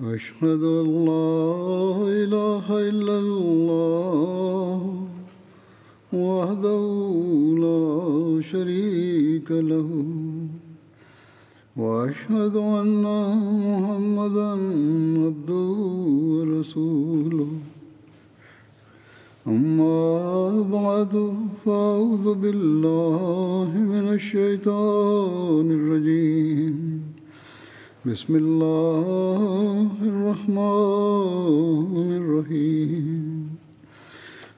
أشهد أن لا إله إلا الله وحده لا شريك له وأشهد أن محمدا عبده ورسوله. أما بعد، فأعوذ بالله من الشيطان الرجيم. بسم الله الرحمن الرحيم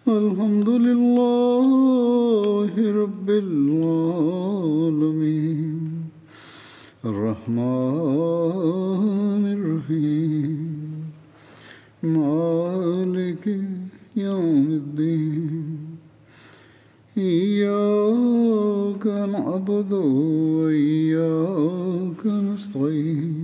الحمد لله رب العالمين الرحمن الرحيم مالك يوم الدين إياك نعبد وإياك نستعين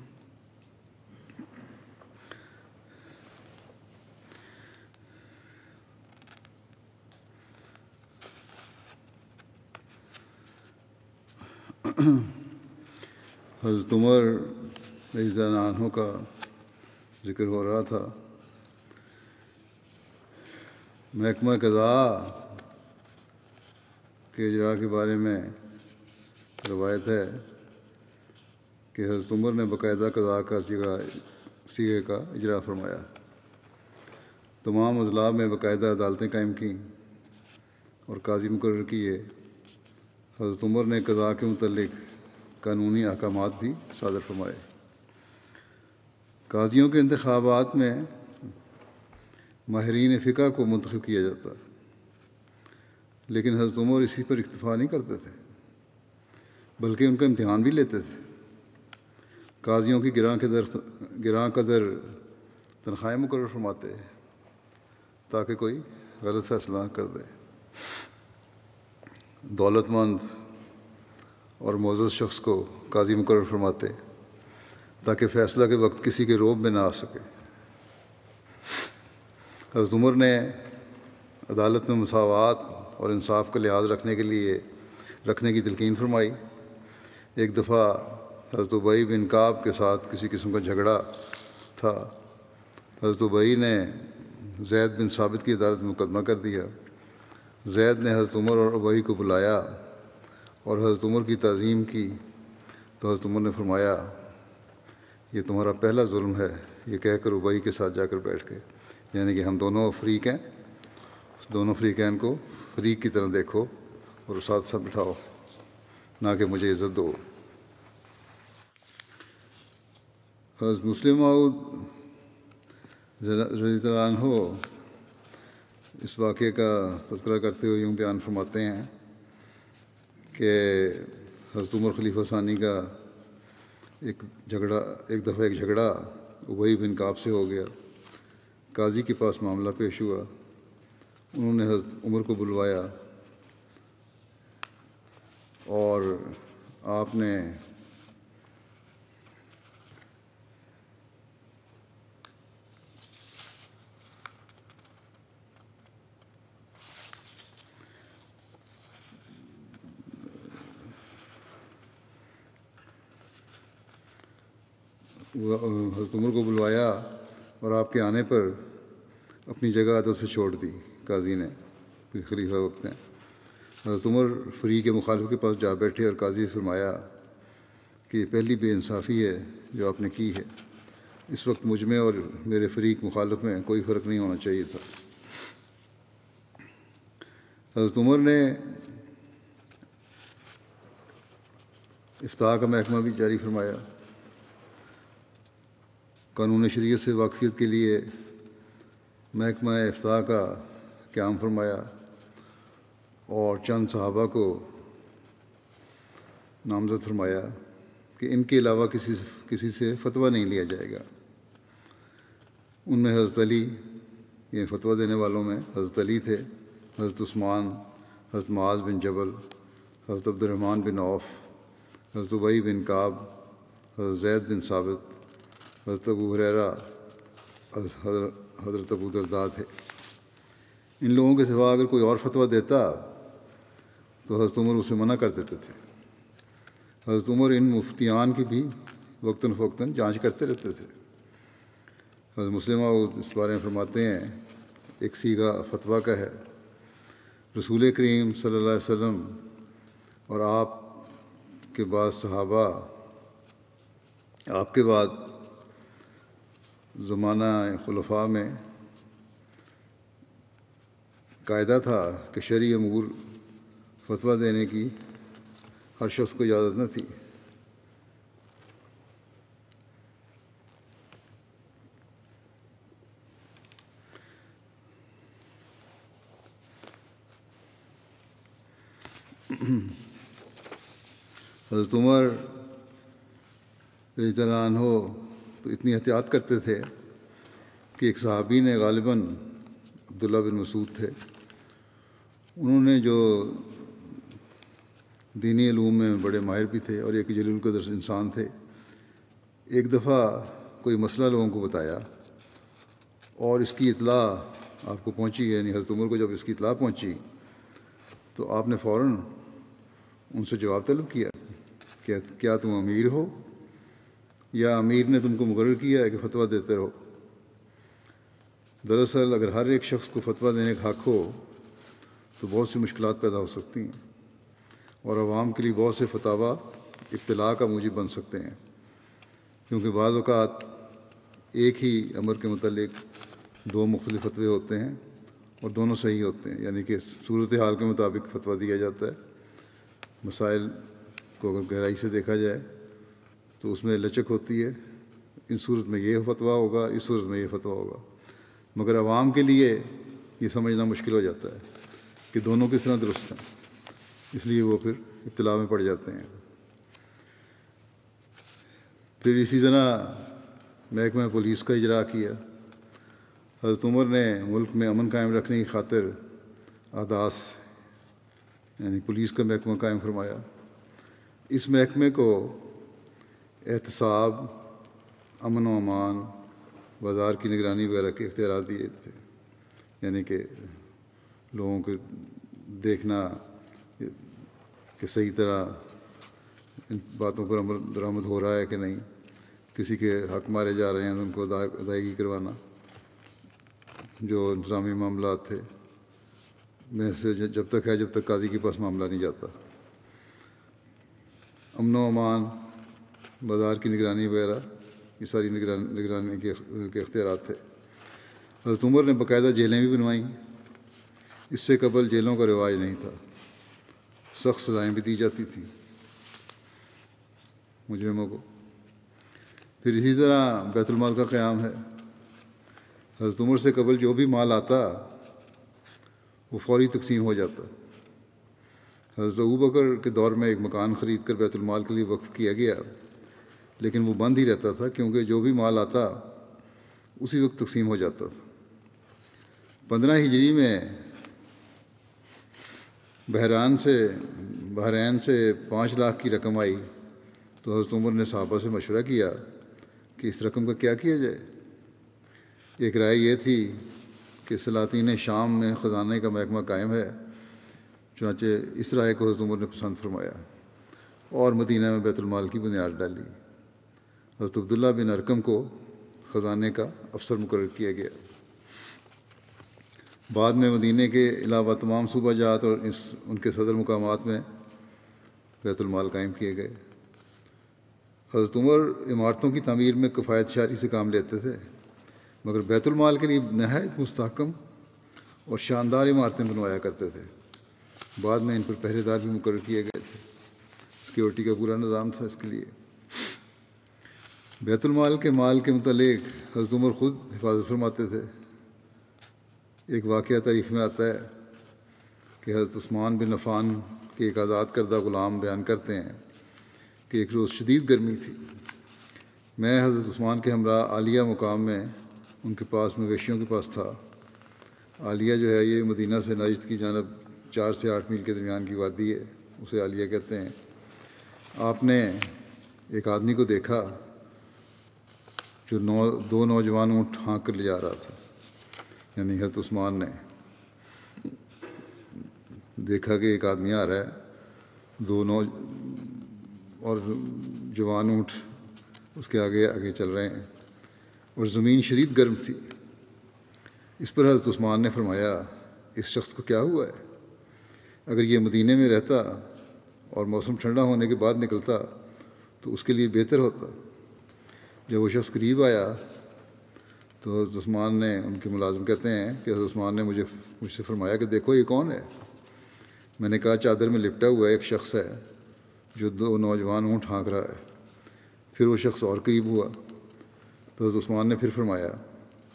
حضرت عمر رضی عنہ کا ذکر ہو رہا تھا۔ محکمہ قضاء کے اجرا کے بارے میں روایت ہے کہ حضرت عمر نے باقاعدہ قضاء کا سیگا، سیگے کا اجرا فرمایا۔ تمام اضلاع میں باقاعدہ عدالتیں قائم کیں اور قاضی مقرر کیے۔ حضرت عمر نے قضاء کے متعلق قانونی احکامات بھی صادر فرمائے۔ قاضیوں کے انتخابات میں ماہرین فقہ کو منتخب کیا جاتا۔ لیکن حضرت عمر اسی پر اکتفا نہیں کرتے تھے، بلکہ ان کا امتحان بھی لیتے تھے۔ قاضیوں کی گراں قدر گراں قدر تنخواہیں مقرر فرماتے تاکہ کوئی غلط فیصلہ کر دے۔ دولت مند اور معزز شخص کو قاضی مقرر فرماتے تاکہ فیصلہ کے وقت کسی کے روب میں نہ آ سکے۔ حضرت عمر نے عدالت میں مساوات اور انصاف کا لحاظ رکھنے کے لیے رکھنے کی تلقین فرمائی۔ ایک دفعہ حضرت عبئی بن کعب کے ساتھ کسی قسم کا جھگڑا تھا۔ حضرت عبئی نے زید بن ثابت کی عدالت میں مقدمہ کر دیا۔ زید نے حضرت عمر اور ابئی کو بلایا۔ اور حضرت عمر کی تعظیم کی تو حضرت عمر نے فرمایا، یہ تمہارا پہلا ظلم ہے، یہ کہہ کر ابئی کے ساتھ جا کر بیٹھ گئے۔ یعنی کہ ہم دونوں فریق ہیں، دونوں فریقین کو فریق کی طرح دیکھو اور ساتھ ساتھ بٹھاؤ، نہ کہ مجھے عزت دو۔ حضرت مسلم رضی اللہ عنہ اس واقعے کا تذکرہ کرتے ہوئے یوں بیان فرماتے ہیں کہ حضرت عمر خلیفہ ثانی کا ایک جھگڑا، ایک دفعہ ایک جھگڑا ابئی بن کعب سے ہو گیا۔ قاضی کے پاس معاملہ پیش ہوا۔ انہوں نے حضرت عمر کو بلوایا اور آپ نے حضرت عمر کو بلوایا اور آپ کے آنے پر اپنی جگہ ادب سے چھوڑ دی، قاضی نے خلیفہ وقت ہیں۔ حضرت عمر فری کے مخالف کے پاس جا بیٹھے اور قاضی فرمایا کہ یہ پہلی بے انصافی ہے جو آپ نے کی ہے۔ اس وقت مجھ میں اور میرے فریق مخالف میں کوئی فرق نہیں ہونا چاہیے تھا۔ حضرت عمر نے افتاح کا محکمہ بھی جاری فرمایا۔ قانون شریعت سے واقفیت کے لیے محکمہ افتاح کا قیام فرمایا اور چند صحابہ کو نامزد فرمایا کہ ان کے علاوہ کسی سے کسی سے فتویٰ نہیں لیا جائے گا۔ ان میں حضرت علی یہ فتویٰ دینے والوں میں حضرت علی تھے، حضرت عثمان، حضرت معاذ بن جبل، حضرت عبد الرحمٰن بن عوف، حضرت عبئی بن کعب، حضرت زید بن ثابت حضرت ابو حریرا حضرت ابو درداد تھے۔ ان لوگوں کے سوا اگر کوئی اور فتویٰ دیتا تو حضرت عمر اسے منع کر دیتے تھے۔ حضرت عمر ان مفتیان کی بھی وقتاً فوقتاً جانچ کرتے رہتے تھے۔ حضرت مسلمہ اس بارے میں فرماتے ہیں، ایک سیگا فتویٰ کا ہے۔ رسول کریم صلی اللہ علیہ وسلم اور آپ کے بعد صحابہ، آپ کے بعد زمانہ خلفاء میں قاعدہ تھا کہ شرعی امور فتویٰ دینے کی ہر شخص کو اجازت نہ تھی۔ حضرت عمر رضی اللہ عنہ تو اتنی احتیاط کرتے تھے کہ ایک صحابی نے غالباً عبداللہ بن مسعود تھے۔ انہوں نے جو دینی علوم میں بڑے ماہر بھی تھے اور ایک جلیل القدر انسان تھے۔ ایک دفعہ کوئی مسئلہ لوگوں کو بتایا اور اس کی اطلاع آپ کو پہنچی یعنی حضرت عمر کو جب اس کی اطلاع پہنچی تو آپ نے فوراً ان سے جواب طلب کیا کہ کیا تم امیر ہو؟ یا امیر نے تم کو مقرر کیا ہے کہ فتویٰ دیتے رہو۔ دراصل اگر ہر ایک شخص کو فتویٰ دینے کا حق ہو، تو بہت سی مشکلات پیدا ہو سکتی ہیں اور عوام کے لیے بہت سے فتویٰ ابتلاع کا موجب بن سکتے ہیں۔ کیونکہ بعض اوقات ایک ہی عمر کے متعلق دو مختلف فتوے ہوتے ہیں اور دونوں صحیح ہوتے ہیں۔ یعنی کہ صورت حال کے مطابق فتویٰ دیا جاتا ہے۔ مسائل کو اگر گہرائی سے دیکھا جائے تو اس میں لچک ہوتی ہے۔ ان صورت میں یہ فتویٰ ہوگا، اس صورت میں یہ فتویٰ ہوگا۔ مگر عوام کے لیے یہ سمجھنا مشکل ہو جاتا ہے کہ دونوں کس طرح درست ہیں۔ اس لیے وہ پھر اطلاع میں پڑ جاتے ہیں۔ پھر اسی طرح محکمہ پولیس کا اجرا کیا۔ حضرت عمر نے ملک میں امن قائم رکھنے کی خاطر احداث یعنی پولیس کا محکمہ قائم فرمایا۔ اس محکمے کو احتساب، امن و امان، بازار کی نگرانی وغیرہ کے اختیارات دیے تھے۔ یعنی کہ لوگوں کو دیکھنا، کہ صحیح طرح ان باتوں پر عمل درآمد ہو رہا ہے کہ نہیں، کسی کے حق مارے جا رہے ہیں تو ان کو ادائیگی کروانا۔ جو انتظامی معاملات تھے، میں سے جب تک ہے جب تک قاضی کے پاس معاملہ نہیں جاتا۔ امن و امان بازار کی نگرانی وغیرہ، یہ ساری نگرانی نگرانی کے اختیارات تھے۔ حضرت عمر نے باقاعدہ جیلیں بھی بنوائیں۔ اس سے قبل جیلوں کا رواج نہیں تھا۔ سخت سزائیں بھی دی جاتی تھیں۔ مجرموں کو۔ پھر اسی طرح بیت المال کا قیام ہے۔ حضرت عمر سے قبل جو بھی مال آتا، وہ فوری تقسیم ہو جاتا۔ حضرت ابو بکر کے دور میں ایک مکان خرید کر بیت المال کے لیے وقف کیا گیا۔ لیکن وہ بند ہی رہتا تھا کیونکہ جو بھی مال آتا اسی وقت تقسیم ہو جاتا تھا۔ پندرہ ہجری میں بحران سے، بحرین سے پانچ لاکھ کی رقم آئی۔ تو حضرت عمر نے صحابہ سے مشورہ کیا کہ اس رقم کا کیا کیا جائے۔ ایک رائے یہ تھی کہ سلاطین شام میں خزانے کا محکمہ قائم ہے، چنانچہ اس رائے کو حضرت عمر نے پسند فرمایا اور مدینہ میں بیت المال کی بنیاد ڈالی۔ حضرت عبداللہ بن ارکم کو خزانے کا افسر مقرر کیا گیا۔ بعد میں مدینہ کے علاوہ تمام صوبہ جات اور اس، ان کے صدر مقامات میں بیت المال قائم کیے گئے۔ حضرت عمر عمارتوں کی تعمیر میں کفایت شاری سے کام لیتے تھے، مگر بیت المال کے لیے نہایت مستحکم اور شاندار عمارتیں بنوایا کرتے تھے۔ بعد میں ان پر پہرے دار بھی مقرر کیے گئے تھے۔ سیکورٹی کا پورا نظام تھا اس کے لیے۔ بیت المال کے مال کے متعلق حضرت عمر خود حفاظت فرماتے تھے۔ ایک واقعہ تاریخ میں آتا ہے کہ حضرت عثمان بن عفان کے ایک آزاد کردہ غلام بیان کرتے ہیں کہ ایک روز شدید گرمی تھی۔ میں حضرت عثمان کے ہمراہ عالیہ مقام میں ان کے پاس مویشیوں کے پاس تھا۔ عالیہ جو ہے یہ مدینہ سے ناجد کی جانب چار سے آٹھ میل کے درمیان کی وادی ہے، اسے عالیہ کہتے ہیں۔ آپ نے ایک آدمی کو دیکھا جو نو، دو نوجوان اونٹ ہانک کر لے جا رہا تھا یعنی حضرت عثمان نے۔ دیکھا کہ ایک آدمی آ رہا ہے، دو نو، اور جوان اونٹ اس کے آگے آگے چل رہے ہیں۔ اور زمین شدید گرم تھی۔ اس پر حضرت عثمان نے فرمایا، اس شخص کو کیا ہوا ہے؟ اگر یہ مدینہ میں رہتا اور موسم ٹھنڈا ہونے کے بعد نکلتا تو اس کے لیے بہتر ہوتا۔ جب وہ شخص قریب آیا تو حضرت عثمان نے ان کے ملازم کہتے ہیں کہ حضرت عثمان نے مجھے مجھ سے فرمایا کہ دیکھو یہ کون ہے؟ میں نے کہا چادر میں لپٹا ہوا ایک شخص ہے جو دو نوجوان اونٹ ہانک رہا ہے۔ پھر وہ شخص اور قریب ہوا۔ تو حضرت عثمان نے پھر فرمایا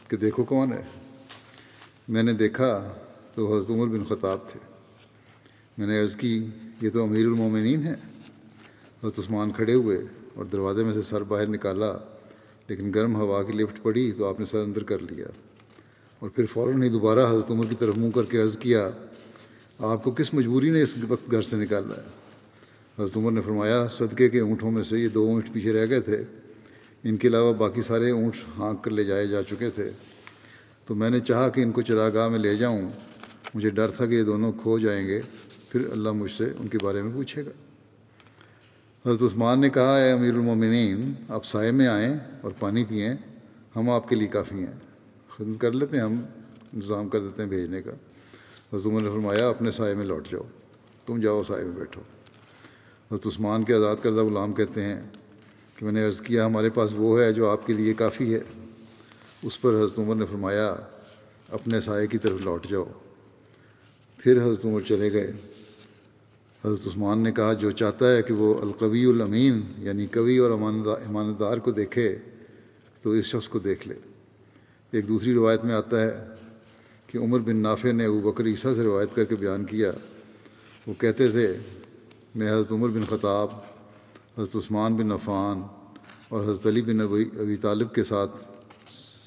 کہ دیکھو کون ہے؟ میں نے دیکھا تو حضرت عمر بن خطاب تھے۔ میں نے عرض کی، یہ تو امیر المومنین ہے حضرت عثمان کھڑے ہوئے اور دروازے میں سے سر باہر نکالا۔ لیکن گرم ہوا کی لفٹ پڑی تو آپ نے سر اندر کر لیا اور پھر فوراً ہی دوبارہ حضرت عمر کی طرف منہ کر کے عرض کیا، آپ کو کس مجبوری نے اس وقت گھر سے نکالا؟ ہے حضرت عمر نے فرمایا، صدقے کے اونٹوں میں سے یہ دو اونٹ پیچھے رہ گئے تھے۔ ان کے علاوہ باقی سارے اونٹ ہانک کر لے جائے جا چکے تھے۔ تو میں نے چاہا کہ ان کو چراگاہ میں لے جاؤں۔ مجھے ڈر تھا کہ یہ دونوں کھو جائیں گے۔ پھر اللہ مجھ سے ان کے بارے میں پوچھے گا۔ حضرت عثمان نے کہا، اے امیر المومنین، آپ سائے میں آئیں اور پانی پئیں، ہم آپ کے لیے کافی ہیں. خدمت کر لیتے ہیں، ہم انتظام کر دیتے ہیں بھیجنے کا۔ حضرت عمر نے فرمایا، اپنے سائے میں لوٹ جاؤ، تم جاؤ سائے میں بیٹھو. حضرت عثمان کے آزاد کردہ غلام کہتے ہیں کہ، میں نے عرض کیا، ہمارے پاس وہ ہے جو آپ کے لیے کافی ہے. اس پر حضرت عمر نے فرمایا، اپنے سائے کی طرف لوٹ جاؤ. پھر حضرت عمر چلے گئے۔ حضرت عثمان نے کہا، جو چاہتا ہے کہ وہ القوی الامین یعنی قوی اور امانت دار کو دیکھے، تو اس شخص کو دیکھ لے۔ ایک دوسری روایت میں آتا ہے کہ عمر بن نافع نے ابو بکر عیسیٰ سے روایت کر کے بیان کیا۔ وہ کہتے تھے، میں حضرت عمر بن خطاب، حضرت عثمان بن عفان اور حضرت علی بن ابی ابی طالب کے ساتھ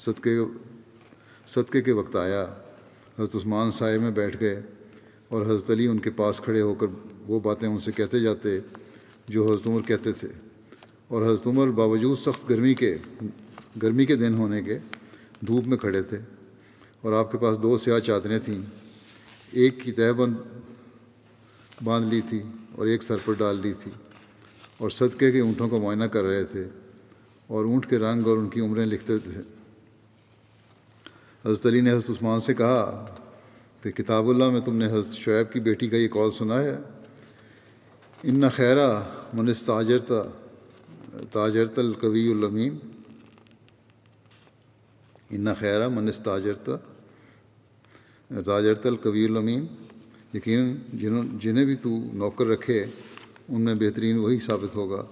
صدقے صدقے کے وقت آیا۔ حضرت عثمان سائے میں بیٹھ گئے اور حضرت علی ان کے پاس کھڑے ہو کر وہ باتیں ان سے کہتے جاتے جو حضرت عمر کہتے تھے۔ اور حضرت عمر باوجود سخت گرمی کے گرمی کے دن ہونے کے دھوپ میں کھڑے تھے۔ اور آپ کے پاس دو سیاہ چادریں تھیں۔ ایک کی تہ بند باندھ لی تھی اور ایک سر پر ڈال لی تھی۔ اور صدقے کے اونٹوں کا معائنہ کر رہے تھے اور اونٹ کے رنگ اور ان کی عمریں لکھتے تھے۔ حضرت علی نے حضرت عثمان سے کہا کہ کتاب اللہ میں تم نے حضرت شعیب کی بیٹی کا یہ کال سنا ہے۔ ان خیرہ منس تاجر تاجرت القوی المین ان خیرہ منس تاجرتا تاجرت القوی المین یقیناً جنہوں جنہیں بھی تو نوکر رکھے، ان میں بہترین وہی ثابت ہوگا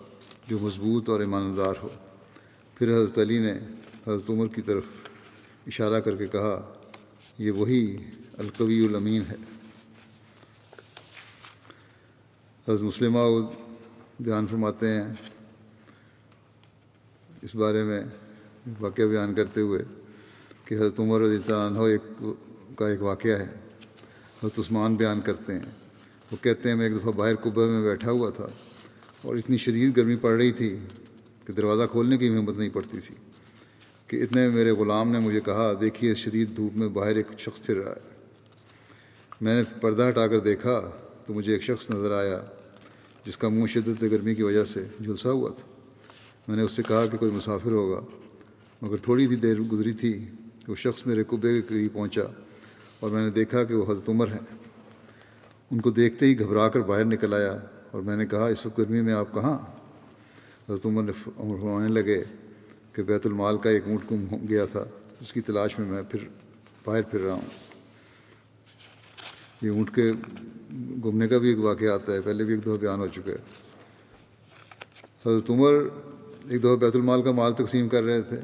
جو مضبوط اور ایماندار ہو۔ پھر حضرت علی نے حضرت عمر کی طرف اشارہ کر کے کہا، یہ وہی القوی الامین ہے۔ حضرت مسلمہ بیان فرماتے ہیں اس بارے میں واقعہ بیان کرتے ہوئے کہ حضرت عمر رضی اللہ عنہ ایک کا ایک واقعہ ہے۔ حضرت عثمان بیان کرتے ہیں۔ وہ کہتے ہیں، میں ایک دفعہ باہر کبہ میں بیٹھا ہوا تھا اور اتنی شدید گرمی پڑ رہی تھی کہ دروازہ کھولنے کی ہمت نہیں پڑتی تھی کہ اتنے میرے غلام نے مجھے کہا، دیکھیے شدید دھوپ میں باہر ایک شخص پھر رہا ہے میں نے پردہ ہٹا کر دیکھا تو مجھے ایک شخص نظر آیا۔ جس کا منہ شدت گرمی کی وجہ سے جھلسا ہوا تھا۔ میں نے اس سے کہا کہ کوئی مسافر ہوگا، مگر تھوڑی سی دیر گزری تھی کہ وہ شخص میرے کبے کے قریب پہنچا اور میں نے دیکھا کہ وہ حضرت عمر ہیں۔ ان کو دیکھتے ہی گھبرا کر باہر نکل آیا اور میں نے کہا، اس وقت گرمی میں آپ کہاں؟ حضرت عمر نے فرمانے لگے کہ بیت المال کا ایک اونٹ گم گیا تھا، اس کی تلاش میں میں پھر باہر پھر رہا ہوں۔ یہ اونٹ کے گھومنے کا بھی ایک واقعہ آتا ہے، پہلے بھی ایک دفعہ بیان ہو چکا ہے۔ حضرت عمر ایک دفعہ بیت المال کا مال تقسیم کر رہے تھے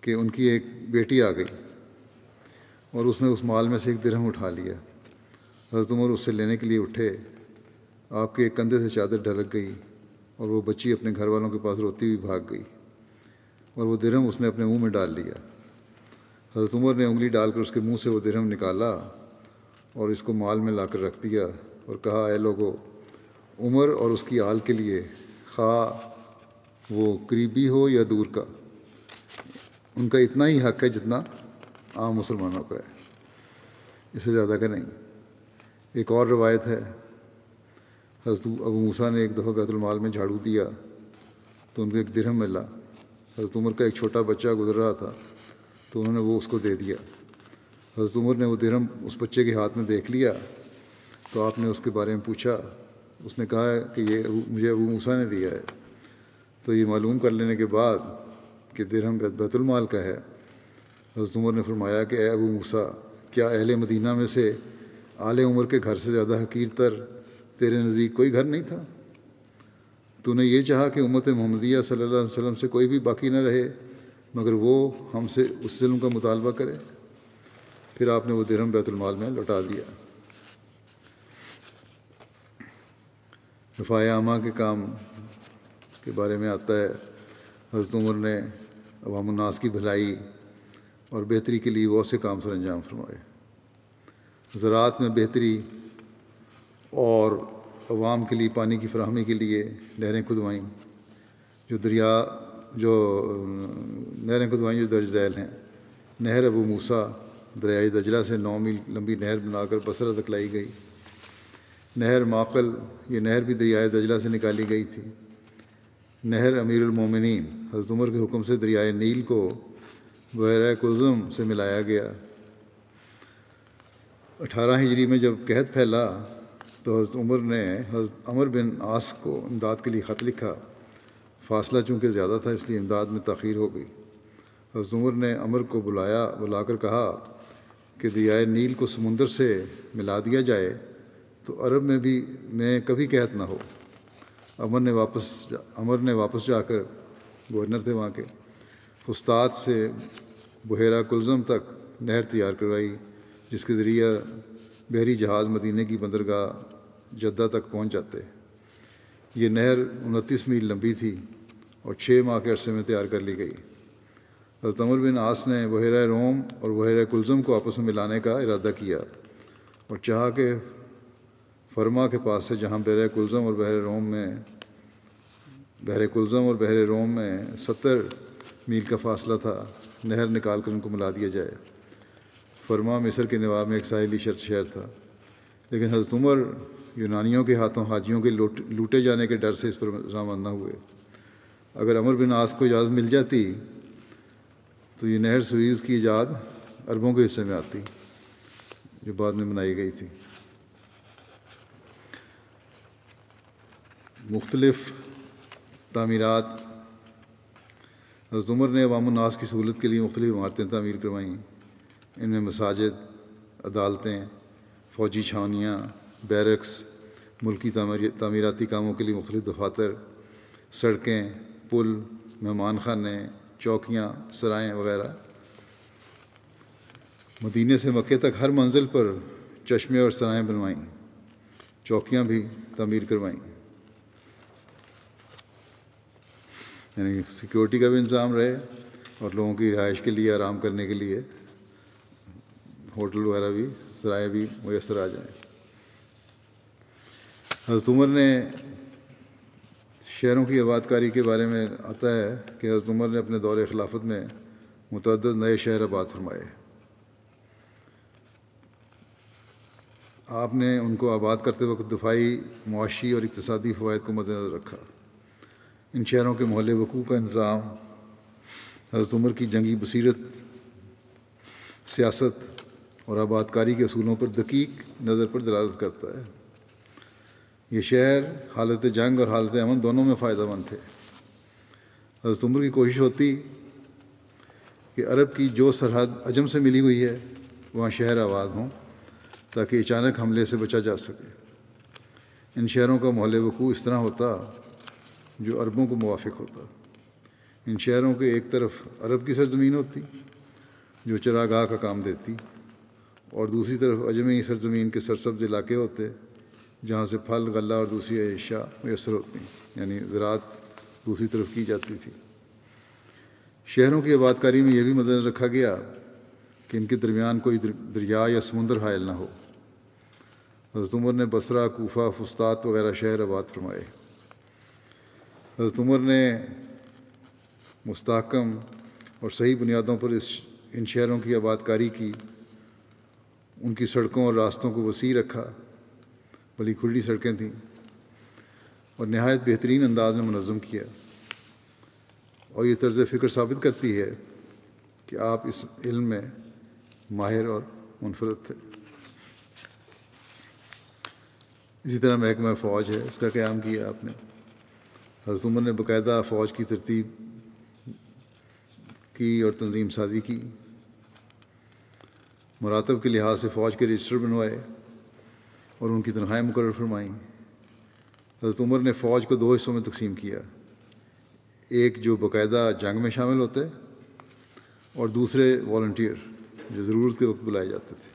کہ ان کی ایک بیٹی آ گئی اور اس نے اس مال میں سے ایک درہم اٹھا لیا۔ حضرت عمر اس سے لینے کے لیے اٹھے، آپ کے ایک کندھے سے چادر ڈھلک گئی اور وہ بچی اپنے گھر والوں کے پاس روتی ہوئی بھاگ گئی اور وہ درہم اس نے اپنے منہ میں ڈال لیا۔ حضرت عمر نے انگلی ڈال کر اس کے منہ سے وہ درہم نکالا۔ اور اس کو مال میں لا کر رکھ دیا اور کہا، اے لوگو، عمر اور اس کی آل کے لیے خواہ وہ قریبی ہو یا دور کا، ان کا اتنا ہی حق ہے جتنا عام مسلمانوں کا ہے، اس سے زیادہ کا نہیں. ایک اور روایت ہے، حضرت ابو موسیٰ نے ایک دفعہ بیت المال میں جھاڑو دیا تو ان کو ایک درہم ملا، حضرت عمر کا ایک چھوٹا بچہ گزر رہا تھا تو انہوں نے وہ اس کو دے دیا۔ حضرت عمر نے وہ درہم اس بچے کے ہاتھ میں دیکھ لیا تو آپ نے اس کے بارے میں پوچھا، اس نے کہا کہ یہ مجھے ابو موسیٰ نے دیا ہے۔ تو یہ معلوم کر لینے کے بعد کہ درہم بیت المال کا ہے۔ حضرت عمر نے فرمایا کہ اے ابو موسیٰ، کیا اہل مدینہ میں سے اعلی عمر کے گھر سے زیادہ حقیر تر تیرے نزدیک کوئی گھر نہیں تھا؟ تو نے یہ چاہا کہ امت محمدیہ صلی اللہ علیہ وسلم سے کوئی بھی باقی نہ رہے، مگر وہ ہم سے اس ظلم کا مطالبہ کرے۔ پھر آپ نے وہ درہم بیت المال میں لوٹا دیا۔ رفاع عامہ کے کام کے بارے میں آتا ہے۔ حضرت عمر نے عوام الناس کی بھلائی اور بہتری کے لیے بہت سے کام سر انجام فرمائے۔ زراعت میں بہتری اور عوام کے لیے پانی کی فراہمی کے لیے نہریں کھدوائیں۔ جو دریا، جو نہریں کھدوائیں جو درج ذیل ہیں۔ نہر ابو موسا دریائے دجلہ سے نو میل لمبی نہر بنا کر بصرہ تک لائی گئی۔ نہر معقل یہ نہر بھی دریائے دجلہ سے نکالی گئی تھی۔ نہر امیر المومنین، حضرت عمر کے حکم سے دریائے نیل کو بحیرہ کلزم سے ملایا گیا۔ اٹھارہ ہجری میں جب قحط پھیلا تو حضرت عمر نے حضرت عمر بن آس کو امداد کے لیے خط لکھا۔ فاصلہ چونکہ زیادہ تھا اس لیے امداد میں تاخیر ہو گئی۔ حضرت عمر نے عمر کو بلایا، بلا کر کہا کہ دریائے نیل کو سمندر سے ملا دیا جائے تو عرب میں بھی میں کبھی قحط نہ ہو۔ عمر نے واپس عمر نے واپس جا کر گورنر تھے وہاں کے۔ استاد سے بحیرہ کلزم تک نہر تیار کروائی، جس کے ذریعہ بحری جہاز مدینہ کی بندرگاہ جدہ تک پہنچ جاتے۔ یہ نہر انتیس میل لمبی تھی اور چھ ماہ کے عرصے میں تیار کر لی گئی۔ حضرت عمر بن آس نے بحیرہ روم اور بحیرہ کلزم کو آپس میں ملانے کا ارادہ کیا اور چاہا کہ فرما کے پاس سے جہاں بحر کلزم اور بحر روم میں بحر کلزم اور بحر روم میں ستر میل کا فاصلہ تھا، نہر نکال کر ان کو ملا دیا جائے۔ فرما مصر کے نواب میں ایک ساحلی شہر تھا۔ لیکن حضرت عمر یونانیوں کے ہاتھوں حاجیوں کے لوٹے جانے کے ڈر سے اس پر رضامند نہ ہوئے۔ اگر عمر بن آس کو اجازت مل جاتی تو یہ نہر سویز کی ایجاد عربوں کے حصے میں آتی، جو بعد میں بنائی گئی تھی۔ مختلف تعمیرات۔ حضرت عمر نے عوام الناس کی سہولت کے لیے مختلف عمارتیں تعمیر کروائیں ان میں مساجد، عدالتیں، فوجی چھاونیاں، بیرکس، ملکی تعمیراتی کاموں کے لیے مختلف دفاتر، سڑکیں، پل مہمان خانے چوکیاں، سرائیں وغیرہ۔ مدینہ سے مکے تک ہر منزل پر چشمے اور سرائیں بنوائیں۔ چوکیاں بھی تعمیر کروائیں۔ یعنی سیکورٹی کا بھی انتظام رہے اور لوگوں کی رہائش کے لیے، آرام کرنے کے لیے۔ ہوٹل وغیرہ بھی سرائے بھی میسر آ جائیں۔ حضرت عمر نے شہروں کی آباد کاری کے بارے میں آتا ہے کہ حضرت عمر نے اپنے دور خلافت میں متعدد نئے شہر آباد فرمائے۔ آپ نے ان کو آباد کرتے وقت دفاعی، معاشی اور اقتصادی فوائد کو مد نظر رکھا۔ ان شہروں کے محلے وقوع کا انتظام حضرت عمر کی جنگی بصیرت، سیاست اور آباد کاری کے اصولوں پر دقیق نظر پر دلالت کرتا ہے۔ یہ شہر، حالت جنگ اور حالت امن دونوں میں فائدہ مند تھے۔ حضرت عمر کی کوشش ہوتی کہ عرب کی جو سرحد عجم سے ملی ہوئی ہے، وہاں شہر آباد ہوں تاکہ اچانک حملے سے بچا جا سکے۔ ان شہروں کا محل وقوع اس طرح ہوتا جو عربوں کو موافق ہوتا۔ ان شہروں کے ایک طرف عرب کی سرزمین ہوتی جو چراگاہ کا کام دیتی اور دوسری طرف اجمی سرزمین کے سرسبز علاقے ہوتے جہاں سے پھل، غلہ اور دوسری اشیاء میسر ہوتی یعنی زراعت دوسری طرف کی جاتی تھی۔ شہروں کی آباد کاری میں یہ بھی مدد رکھا گیا کہ ان کے درمیان کوئی دریا یا سمندر حائل نہ ہو۔ حضرت عمر نے بصرہ، کوفہ فستاد وغیرہ شہر آباد فرمائے۔ حضرت عمر نے مستحکم اور صحیح بنیادوں پر اس، ان شہروں کی آباد کاری کی، ان کی سڑکوں اور راستوں کو وسیع رکھا۔ بڑی کھلی سڑکیں تھیں اور نہایت بہترین انداز میں منظم کیا اور یہ طرز فکر ثابت کرتی ہے کہ آپ اس علم میں ماہر اور منفرد تھے۔ اسی طرح محکمہ فوج ہے، اس کا قیام کیا آپ نے۔ حضرت عمر نے باقاعدہ فوج کی ترتیب کی اور تنظیم سازی کی۔ مراتب کے لحاظ سے فوج کے رجسٹر بنوائے۔ اور ان کی تنخواہیں مقرر فرمائیں۔ حضرت عمر نے فوج کو دو حصوں میں تقسیم کیا۔ ایک جو باقاعدہ جنگ میں شامل ہوتے اور دوسرے والنٹیئر جو ضرورت کے وقت بلائے جاتے تھے۔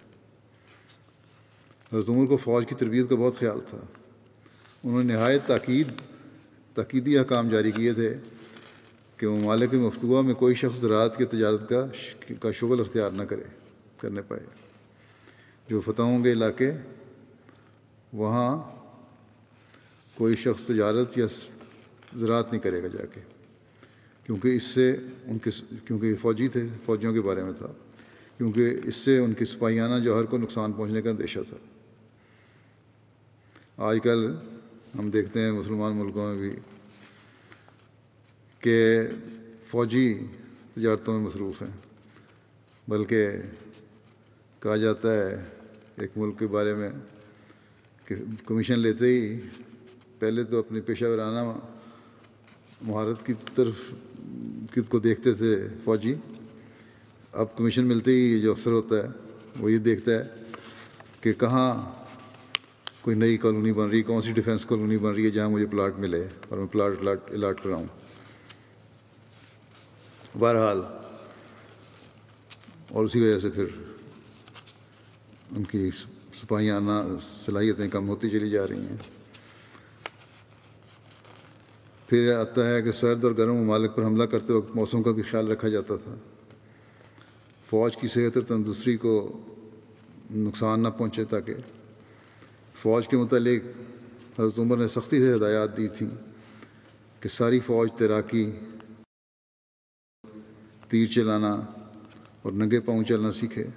حضرت عمر کو فوج کی تربیت کا بہت خیال تھا۔ انہوں نے نہایت تاکید، تاکیدی احکام جاری کیے تھے کہ ممالک مفتوعہ میں کوئی شخص زراعت کی تجارت کا کا شغل اختیار نہ کرے، کرنے پائے۔ جو فتح ہوں گے علاقے وہاں کوئی شخص تجارت یا زراعت نہیں کرے گا جا کے۔ کیونکہ اس سے ان کے کیونکہ یہ فوجی تھے، فوجیوں کے بارے میں تھا۔ کیونکہ اس سے ان کی سپاہیانہ جوہر کو نقصان پہنچنے کا اندیشہ تھا۔ آج کل ہم دیکھتے ہیں مسلمان ملکوں میں بھی کہ فوجی تجارتوں میں مصروف ہیں۔ بلکہ کہا جاتا ہے ایک ملک کے بارے میں کہ کمیشن لیتے ہی پہلے تو اپنی پیشہ ورانہ مہارت کی طرف کت کو دیکھتے تھے فوجی؟ اب کمیشن ملتے ہی جو افسر ہوتا ہے، وہ یہ دیکھتا ہے کہ کہاں کوئی نئی کالونی بن رہی ہے کون سی ڈیفینس کالونی بن رہی ہے جہاں مجھے پلاٹ ملے اور میں پلاٹ الاٹ الاٹ کراؤں۔ بہرحال، اور اسی وجہ سے پھر ان کی سپاہیانہ صلاحیتیں کم ہوتی چلی جا رہی ہیں۔ پھر آتا ہے کہ سرد اور گرم ممالک پر حملہ کرتے وقت موسم کا بھی خیال رکھا جاتا تھا۔ فوج کی صحت اور تندرستی کو نقصان نہ پہنچے تاکہ فوج کے متعلق حضرت عمر نے سختی سے ہدایات دی تھیں کہ ساری فوج تیراکی، تیر چلانا اور ننگے پاؤں چلنا سیکھے۔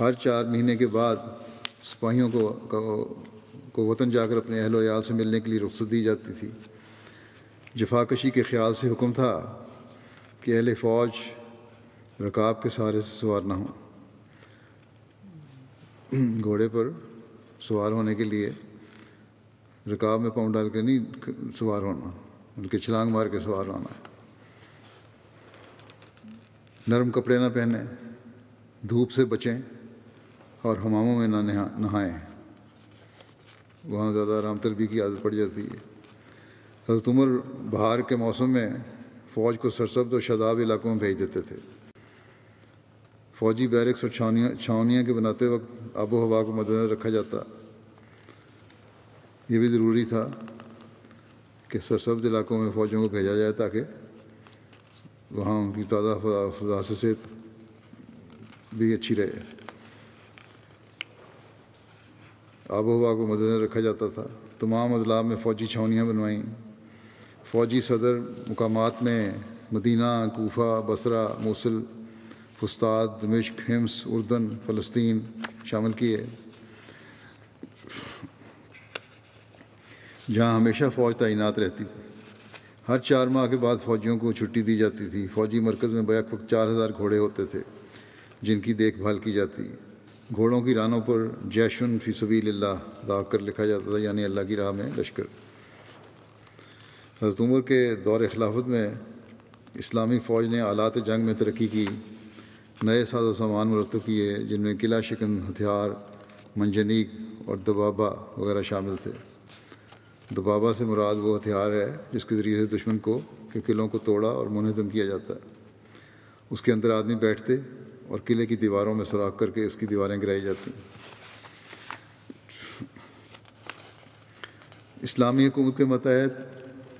ہر چار مہینے کے بعد سپاہیوں کو کو وطن جا کر اپنے اہل و عیال سے ملنے کے لیے رخصت دی جاتی تھی۔ جفاکشی کے خیال سے حکم تھا کہ اہل فوج رکاب کے سہارے سے سوار نہ ہوں۔ گھوڑے پر سوار ہونے کے لیے رکاب میں پاؤں ڈال کے نہیں سوار ہونا، بلکہ چھلانگ مار کے سوار ہونا۔ نرم کپڑے نہ پہنیں، دھوپ سے بچیں۔ اور ہماموں میں نہ نہائیں وہاں زیادہ آرام طلبی کی عادت پڑ جاتی ہے۔ حضرت عمر بہار کے موسم میں فوج کو سرسبز اور شاداب علاقوں میں بھیج دیتے تھے۔ فوجی بیرکس اور چھاونیاں چھاونیاں کے بناتے وقت آب و ہوا کو مد نظر رکھا جاتا۔ یہ بھی ضروری تھا کہ سرسبز علاقوں میں فوجوں کو بھیجا جائے تاکہ وہاں ان کی تازہ فضا سے بھی اچھی رہے۔ آب و ہوا کو مد نظر رکھا جاتا تھا۔ تمام اضلاع میں فوجی چھاونیاں بنوائیں۔ فوجی صدر مقامات میں مدینہ، کوفہ، بصرہ، موصل فستاد دمشق، ہمس، اردن، فلسطین شامل کیے۔ جہاں ہمیشہ فوج تعینات رہتی تھی۔ ہر چار ماہ کے بعد فوجیوں کو چھٹی دی جاتی تھی۔ فوجی مرکز میں بیک وقت چار ہزار گھوڑے ہوتے تھے، جن کی دیکھ بھال کی جاتی۔ گھوڑوں کی رانوں پر جیشن فی سبیل اللہ داغ کر لکھا جاتا تھا یعنی اللہ کی راہ میں لشکر۔ حضرت عمر کے دور خلافت میں اسلامی فوج نے آلات جنگ میں ترقی کی، نئے ساز و سامان مرتب کیے، جن میں قلعہ شکن، ہتھیار منجنیک اور دبابہ وغیرہ شامل تھے۔ دبابہ سے مراد وہ ہتھیار ہے جس کے ذریعے سے دشمن کو، کے قلعوں کو توڑا اور منہدم کیا جاتا۔ ہے اس کے اندر آدمی بیٹھتے اور قلعے کی دیواروں میں سوراخ کر کے اس کی دیواریں گرائی جاتی ہیں۔ اسلامی حکومت کے متحد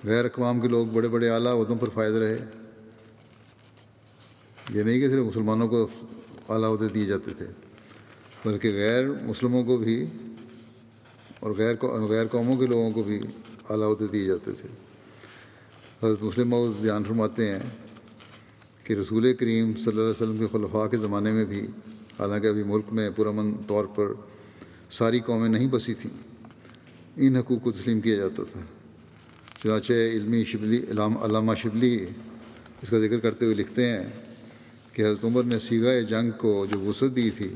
غیر اقوام کے لوگ بڑے بڑے اعلیٰ عہدوں پر فائد رہے۔ یہ نہیں کہ صرف مسلمانوں کو اعلیٰ عہدے دیے جاتے تھے، بلکہ غیر مسلموں کو بھی اور غیر غیر قوموں کے لوگوں کو بھی اعلیٰ عہدے دیے جاتے تھے۔ حضرت مسلم مود بیان فرماتے ہیں کہ رسول کریم صلی اللہ علیہ وسلم کے خلفاء کے زمانے میں بھی، حالانکہ ابھی ملک میں پرامن طور پر ساری قومیں نہیں بسی تھیں، ان حقوق کو تسلیم کیا جاتا تھا۔ چنانچہ علمی شبلی، علامہ شبلی اس کا ذکر کرتے ہوئے لکھتے ہیں کہ حضرت عمر نے سیگا جنگ کو جو وسعت دی تھی،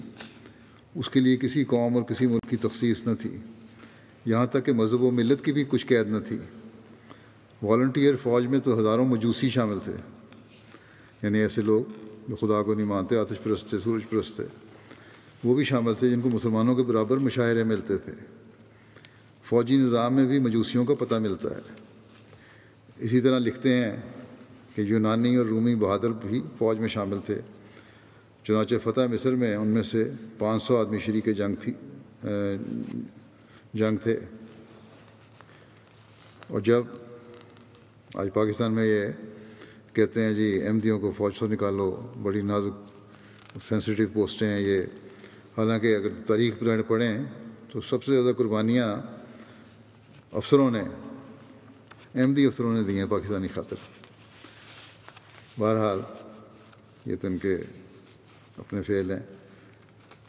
اس کے لیے کسی قوم اور کسی ملک کی تخصیص نہ تھی۔ یہاں تک کہ مذہب و ملت کی بھی کچھ قید نہ تھی۔ والنٹیئر فوج میں تو ہزاروں مجوسی شامل تھے۔ یعنی ایسے لوگ جو خدا کو نہیں مانتے، آتش پرست تھے، سورج پرست تھے، وہ بھی شامل تھے جن کو مسلمانوں کے برابر مشاعرے ملتے تھے۔ فوجی نظام میں بھی مجوسیوں کا پتہ ملتا ہے۔ اسی طرح لکھتے ہیں کہ یونانی اور رومی بہادر بھی فوج میں شامل تھے۔ چنانچہ فتح مصر میں ان میں سے پانچ سو آدمی شریک جنگ تھی جنگ تھے۔ اور جب آج پاکستان میں یہ کہتے ہیں جی احمدیوں کو فوج سے نکالو، بڑی نازک سینسیٹیو پوسٹیں ہیں یہ۔ حالانکہ اگر تاریخ پرانے پڑھیں تو سب سے زیادہ قربانیاں افسروں نے احمدی افسروں نے دی ہیں پاکستانی خاطر۔ بہرحال یہ تو ان کے اپنے فعل ہیں۔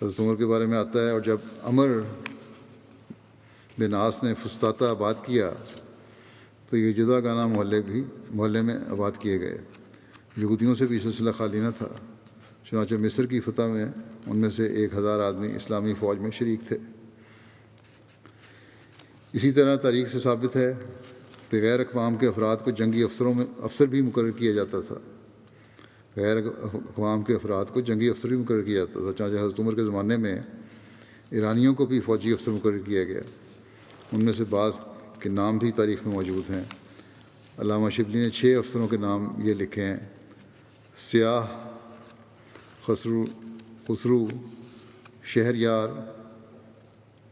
حضرت عمر کے بارے میں آتا ہے اور جب امر بن آس نے فستاتا آباد کیا تو یہ جدا گانا محلے بھی، محلے میں آباد کیے گئے۔ یہودیوں سے بھی سلسلہ خالی نہ تھا۔ چنانچہ مصر کی فتح میں ان میں سے ایک ہزار آدمی اسلامی فوج میں شریک تھے۔ اسی طرح تاریخ سے ثابت ہے کہ غیر اقوام کے افراد کو جنگی افسروں میں، افسر بھی مقرر کیا جاتا تھا۔ غیر اقوام کے افراد کو جنگی افسر بھی مقرر کیا جاتا تھا چانچہ حضرت عمر کے زمانے میں ایرانیوں کو بھی فوجی افسر مقرر کیا گیا۔ ان میں سے بعض کے نام بھی تاریخ میں موجود ہیں۔ علامہ شبلی نے چھ افسروں کے نام یہ لکھے ہیں۔ سیاہ، خسرو خسرو، شہریار،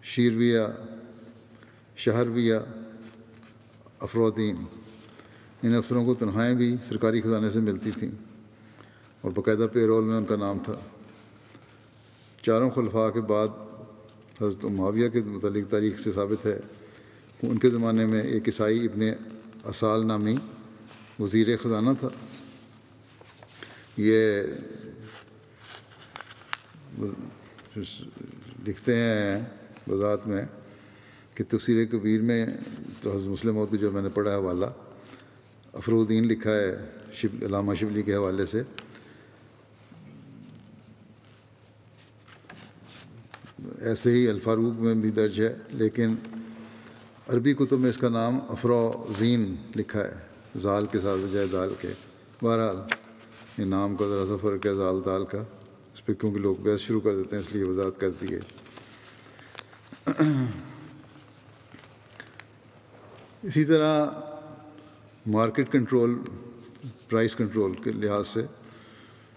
شیرویہ، شہرویہ، افرودین۔ ان افسروں کو تنہائیں بھی سرکاری خزانے سے ملتی تھیں اور باقاعدہ پے رول میں ان کا نام تھا۔ چاروں خلفاء کے بعد حضرت معاویہ کے متعلق تاریخ سے ثابت ہے۔ ان کے زمانے میں ایک عیسائی ابن اصال نامی وزیر خزانہ تھا۔ یہ لکھتے ہیں وضاحت میں کہ تفسیر کبیر میں تو حضرت مسلم عورت جو میں نے پڑھا حوالہ افرودین لکھا ہے شب، علامہ شبلی کے حوالے سے۔ ایسے ہی الفاروق میں بھی درج ہے، لیکن عربی کتب میں اس کا نام افروزین لکھا ہے، زال کے ساتھ بجائے دال کے۔ بہرحال، یہ نام کا ذرا سا فرق ہے زال دال کا۔ اس پہ کیونکہ لوگ بحث شروع کر دیتے ہیں، اس لیے وضاحت کر دی ہے۔ اسی طرح، مارکیٹ کنٹرول، پرائس کنٹرول کے لحاظ سے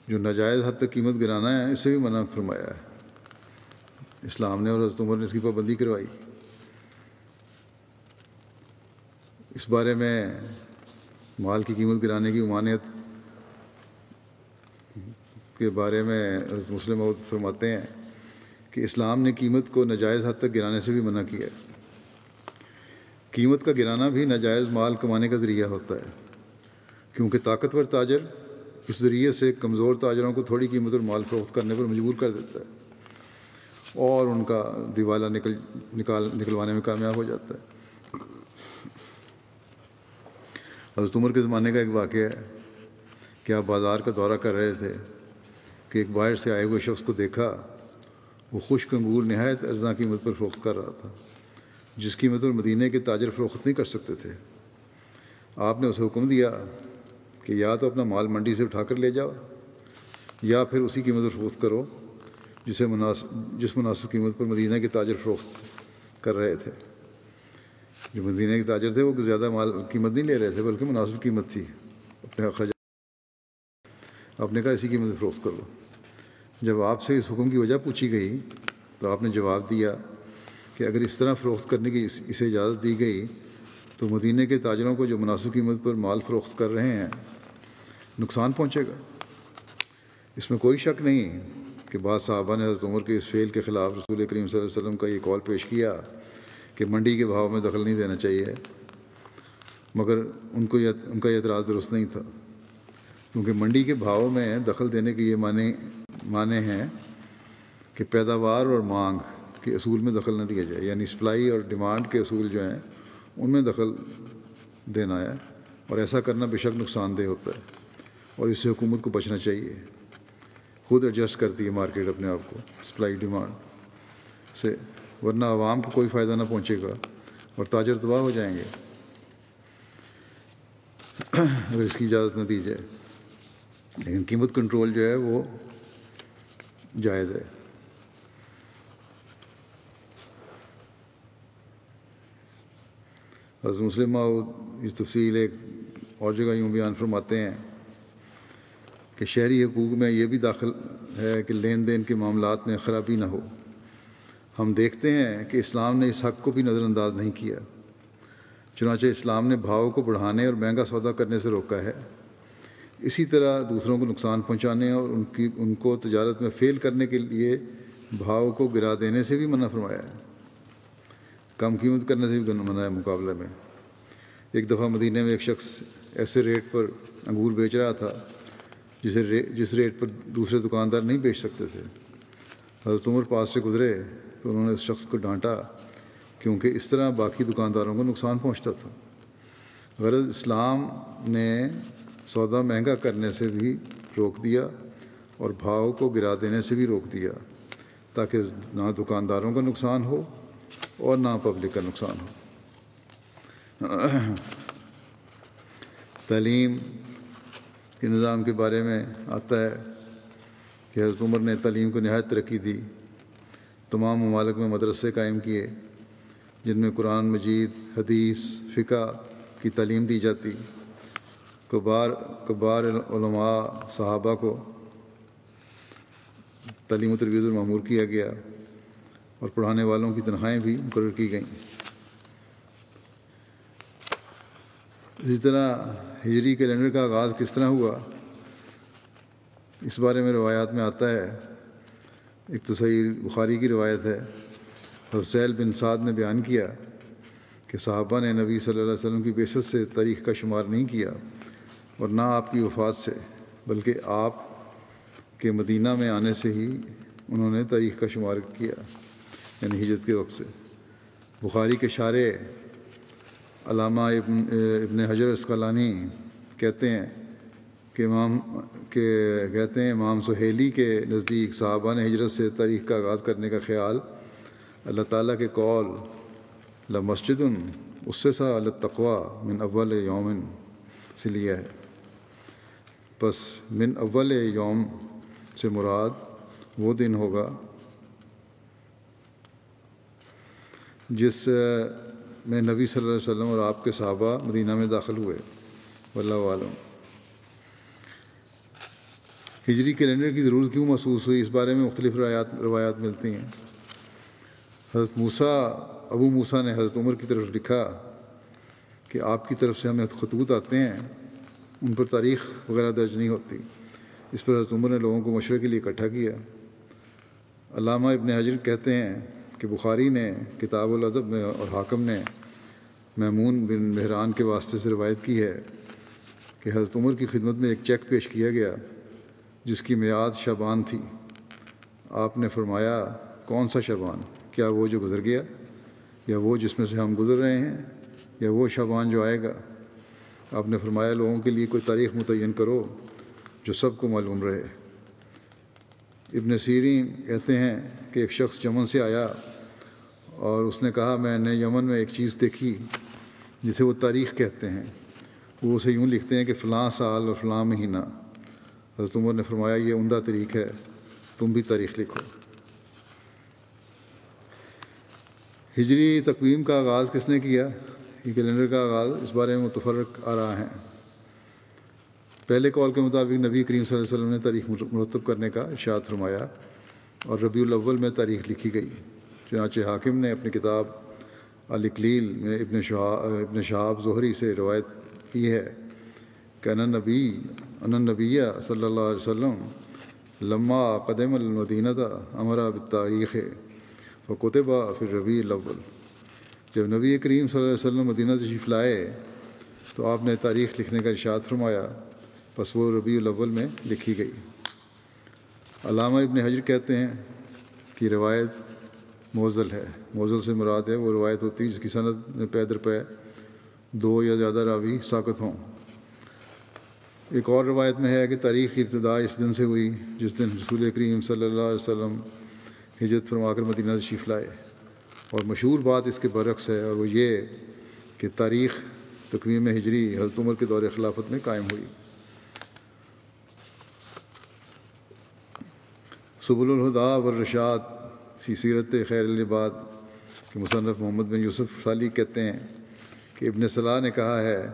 جو ناجائز حد تک قیمت گرانا ہے اس سے بھی منع فرمایا ہے۔ اسلام نے اور حضرت عمر نے اس کی پابندی کروائی۔ اس بارے میں مال کی قیمت گرانے کی ممانعت کے بارے میں مسلم عہد فرماتے ہیں کہ اسلام نے قیمت کو ناجائز حد تک گرانے سے بھی منع کیا ہے۔ قیمت کا گرانا بھی ناجائز مال کمانے کا ذریعہ ہوتا ہے۔ کیونکہ طاقتور تاجر اس ذریعے سے کمزور تاجروں کو تھوڑی قیمت اور مال فروخت کرنے پر مجبور کر دیتا ہے اور ان کا دیوالا نکل، نکال، نکلوانے میں کامیاب ہو جاتا ہے۔ حضرت عمر کے زمانے کا ایک واقعہ ہے کہ آپ بازار کا دورہ کر رہے تھے کہ ایک باہر سے آئے ہوئے شخص کو دیکھا، وہ خشک انگور نہایت ارزاں قیمت پر فروخت کر رہا تھا، جس قیمت پر مدینہ کے تاجر فروخت نہیں کر سکتے تھے۔ آپ نے اسے حکم دیا کہ یا تو اپنا مال منڈی سے اٹھا کر لے جاؤ، یا پھر اسی قیمت پر فروخت کرو، جسے مناسب، جس مناسب قیمت پر مدینہ کے تاجر فروخت کر رہے تھے۔ جو مدینہ کے تاجر تھے وہ زیادہ مال قیمت نہیں لے رہے تھے، بلکہ مناسب قیمت تھی۔ اپنے اخراجات آپ نے کہا اسی قیمت فروخت کر لو۔ جب آپ سے اس حکم کی وجہ پوچھی گئی تو آپ نے جواب دیا کہ اگر اس طرح فروخت کرنے کی اسے اجازت دی گئی تو مدینہ کے تاجروں کو جو مناسب قیمت پر مال فروخت کر رہے ہیں، نقصان پہنچے گا۔ اس میں کوئی شک نہیں کہ بعض صحابہ نے حضرت عمر کے اس فعل کے خلاف رسول کریم صلی اللہ علیہ وسلم کا یہ کال پیش کیا۔ کہ منڈی کے بھاؤ میں دخل نہیں دینا چاہیے، مگر ان کو یہ ان کا یہ اعتراض درست نہیں تھا۔ کیونکہ منڈی کے بھاؤ میں دخل دینے کے یہ معنی معنی ہیں کہ پیداوار اور مانگ کے اصول میں دخل نہ دیا جائے۔ یعنی سپلائی اور ڈیمانڈ کے اصول جو ہیں، ان میں دخل دینا ہے اور ایسا کرنا بے شک نقصان دہ ہوتا ہے اور اس سے حکومت کو بچنا چاہیے۔ خود ایڈجسٹ کرتی ہے مارکیٹ اپنے آپ کو، سپلائی ڈیمانڈ سے۔ ورنہ عوام کو کوئی فائدہ نہ پہنچے گا اور تاجر تباہ ہو جائیں گے۔ اگر اس کی اجازت نہ دی جائے۔ لیکن قیمت کنٹرول جو ہے وہ جائز ہے۔ حضرت مسلم اس تفصیل ایک اور جگہ یوں بیان فرماتے ہیں کہ شہری حقوق میں یہ بھی داخل ہے کہ لین دین کے معاملات میں خرابی نہ ہو۔ ہم دیکھتے ہیں کہ اسلام نے اس حق کو بھی نظر انداز نہیں کیا۔ چنانچہ اسلام نے بھاؤ کو بڑھانے اور مہنگا سودا کرنے سے روکا ہے۔ اسی طرح دوسروں کو نقصان پہنچانے اور ان کی، ان کو تجارت میں فیل کرنے کے لیے بھاؤ کو گرا دینے سے بھی منع فرمایا ہے۔ کم قیمت کرنے سے بھی منع ہے مقابلے میں۔ ایک دفعہ مدینہ میں ایک شخص ایسے ریٹ پر انگور بیچ رہا تھا، جسے جس ریٹ پر دوسرے دکاندار نہیں بیچ سکتے تھے۔ حضرت عمر پاس سے گزرے۔ تو انہوں نے اس شخص کو ڈانٹا کیونکہ اس طرح باقی دکانداروں کو نقصان پہنچتا تھا۔ غرض اسلام نے سودا مہنگا کرنے سے بھی روک دیا اور بھاؤ کو گرا دینے سے بھی روک دیا تاکہ نہ دکانداروں کا نقصان ہو اور نہ پبلک کا نقصان ہو۔ تعلیم کے نظام کے بارے میں آتا ہے کہ حضرت عمر نے تعلیم کو نہایت ترقی دی۔ تمام ممالک میں مدرسے قائم کیے، جن میں قرآن مجید، حدیث، فقہ کی تعلیم دی جاتی۔ کبار کبار علماء، صحابہ کو تعلیم و تربیت المعمور کیا گیا اور پڑھانے والوں کی تنخواہیں بھی مقرر کی گئیں۔ اسی طرح ہجری کیلنڈر کا آغاز کس طرح ہوا، اس بارے میں روایات میں آتا ہے۔ ایک تو صحیح بخاری کی روایت ہے حسیل بن سعد نے بیان کیا کہ صحابہ نے نبی صلی اللہ علیہ وسلم کی بیست سے تاریخ کا شمار نہیں کیا اور نہ آپ کی وفات سے، بلکہ آپ کے مدینہ میں آنے سے ہی انہوں نے تاریخ کا شمار کیا یعنی ہجرت کے وقت سے۔ بخاری کے شارے علامہ ابن ابن حجر اسقلانی کہتے ہیں کہ امام کہ کہتے ہیں امام سہیلی کے نزدیک صحابہ نے ہجرت سے تاریخ کا آغاز کرنے کا خیال، اللہ تعالیٰ کے قول ل مسجد اس سے سا التقوا من اول یومن سے لیا ہے۔ بس من اول یوم سے مراد وہ دن ہوگا جس میں نبی صلی اللہ علیہ وسلم اور آپ کے صحابہ مدینہ میں داخل ہوئے۔ واللہ عالم ہجری کیلنڈر کی ضرورت کیوں محسوس ہوئی؟ اس بارے میں مختلف روایات روایات ملتی ہیں۔ حضرت موسیٰ ابو موسیٰ نے حضرت عمر کی طرف لکھا کہ آپ کی طرف سے ہمیں خطوط آتے ہیں، ان پر تاریخ وغیرہ درج نہیں ہوتی۔ اس پر حضرت عمر نے لوگوں کو مشورے کے لیے اکٹھا کیا۔ علامہ ابن حجر کہتے ہیں کہ بخاری نے، کتاب الادب میں اور حاکم نے میمون بن بحران کے واسطے سے روایت کی ہے کہ حضرت عمر کی خدمت میں ایک چیک پیش کیا گیا۔ جس کی میعاد شبان تھی۔ آپ نے فرمایا، کون سا شبان کیا وہ جو گزر گیا؟ یا وہ جس میں سے ہم گزر رہے ہیں؟ یا وہ شبان جو آئے گا؟ آپ نے فرمایا، لوگوں کے لیے کوئی تاریخ متعین کرو جو سب کو معلوم رہے۔ ابن سیرین کہتے ہیں کہ ایک شخص یمن سے آیا اور اس نے کہا، میں نے یمن میں ایک چیز دیکھی جسے وہ تاریخ کہتے ہیں۔ وہ اسے یوں لکھتے ہیں کہ فلاں سال اور فلاں مہینہ۔ حضرت عمر نے فرمایا، یہ عمدہ طریق ہے، تم بھی تاریخ لکھو۔ ہجری تقویم کا آغاز کس نے کیا؟ یہ کیلنڈر کا آغاز اس بارے میں متفرق آ رہا ہے۔ پہلے کال کے مطابق نبی کریم صلی اللہ علیہ وسلم نے تاریخ مرتب کرنے کا ارشاد فرمایا اور ربیع الاول میں تاریخ لکھی گئی۔ چنانچہ حاکم نے اپنی کتاب الکلیل میں ابن شہاب ابن شہاب ظہری سے روایت کی ہے کہ نبی ان نبیہ صلی اللہ علیہ وسلم لمہ قدم المدینہ تھا امرا بتاریخ و کتبہ پھر ربیع الاول جب نبی کریم صلی اللہ علیہ وسلم مدینہ تشریف لائے، تو آپ نے تاریخ لکھنے کا ارشاد فرمایا بس وہ ربیع الاول میں لکھی گئی۔ علامہ ابن حجر کہتے ہیں کہ روایت موزل ہے۔ موزل سے مراد ہے، وہ روایت ہوتی ہے جس کی صنعت میں پیدر پہ دو یا زیادہ راوی ساکت ہوں۔ ایک اور روایت میں ہے کہ تاریخ کی ابتدا اس دن سے ہوئی، جس دن رسول کریم صلی اللہ علیہ وسلم ہجرت فرما کر مدینہ تشریف لائے۔ اور مشہور بات اس کے برعکس ہے، اور وہ یہ کہ تاریخ تقویم ہجری حضرت عمر کے دور خلافت میں قائم ہوئی۔ سب الہدا والرشاد فی سیرت خیر الباد کے مصنف محمد بن یوسف صالی کہتے ہیں کہ ابن صلاح نے کہا ہے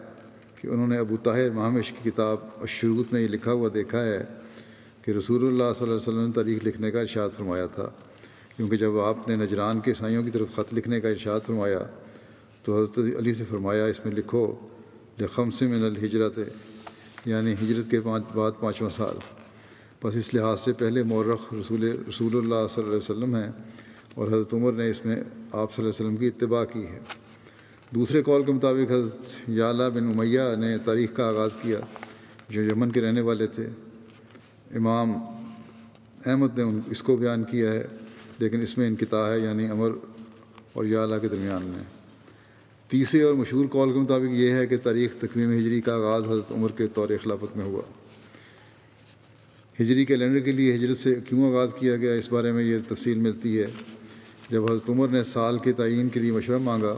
کہ انہوں نے ابو طاہر محمش کی کتاب اشروط میں یہ لکھا ہوا دیکھا ہے کہ رسول اللہ صلی اللہ علیہ وسلم نے تاریخ لکھنے کا ارشاد فرمایا تھا۔ کیونکہ جب آپ نے نجران کے عیسائیوں کی طرف خط لکھنے کا ارشاد فرمایا تو حضرت علی سے فرمایا، اس میں لکھو لخم سے من الحجرت یعنی ہجرت کے پانچ بعد پانچواں سال۔ بس اس لحاظ سے پہلے مورخ رسول رسول اللہ صلی اللہ علیہ وسلم ہیں اور حضرت عمر نے اس میں آپ صلی اللہ علیہ وسلم کی اتباع کی ہے۔ دوسرے قول کے مطابق حضرت یالہ بن امیہ نے تاریخ کا آغاز کیا، جو یمن کے رہنے والے تھے۔ امام احمد نے اس کو بیان کیا ہے، لیکن اس میں انقطاع ہے یعنی امر اور یالہ کے درمیان میں۔ تیسرے اور مشہور قول کے مطابق یہ ہے کہ تاریخ تقویم ہجری کا آغاز حضرت عمر کے طور خلافت میں ہوا۔ ہجری کیلنڈر کے لیے ہجرت سے کیوں آغاز کیا گیا، اس بارے میں یہ تفصیل ملتی ہے۔ جب حضرت عمر نے سال کے تعین کے لیے مشورہ مانگا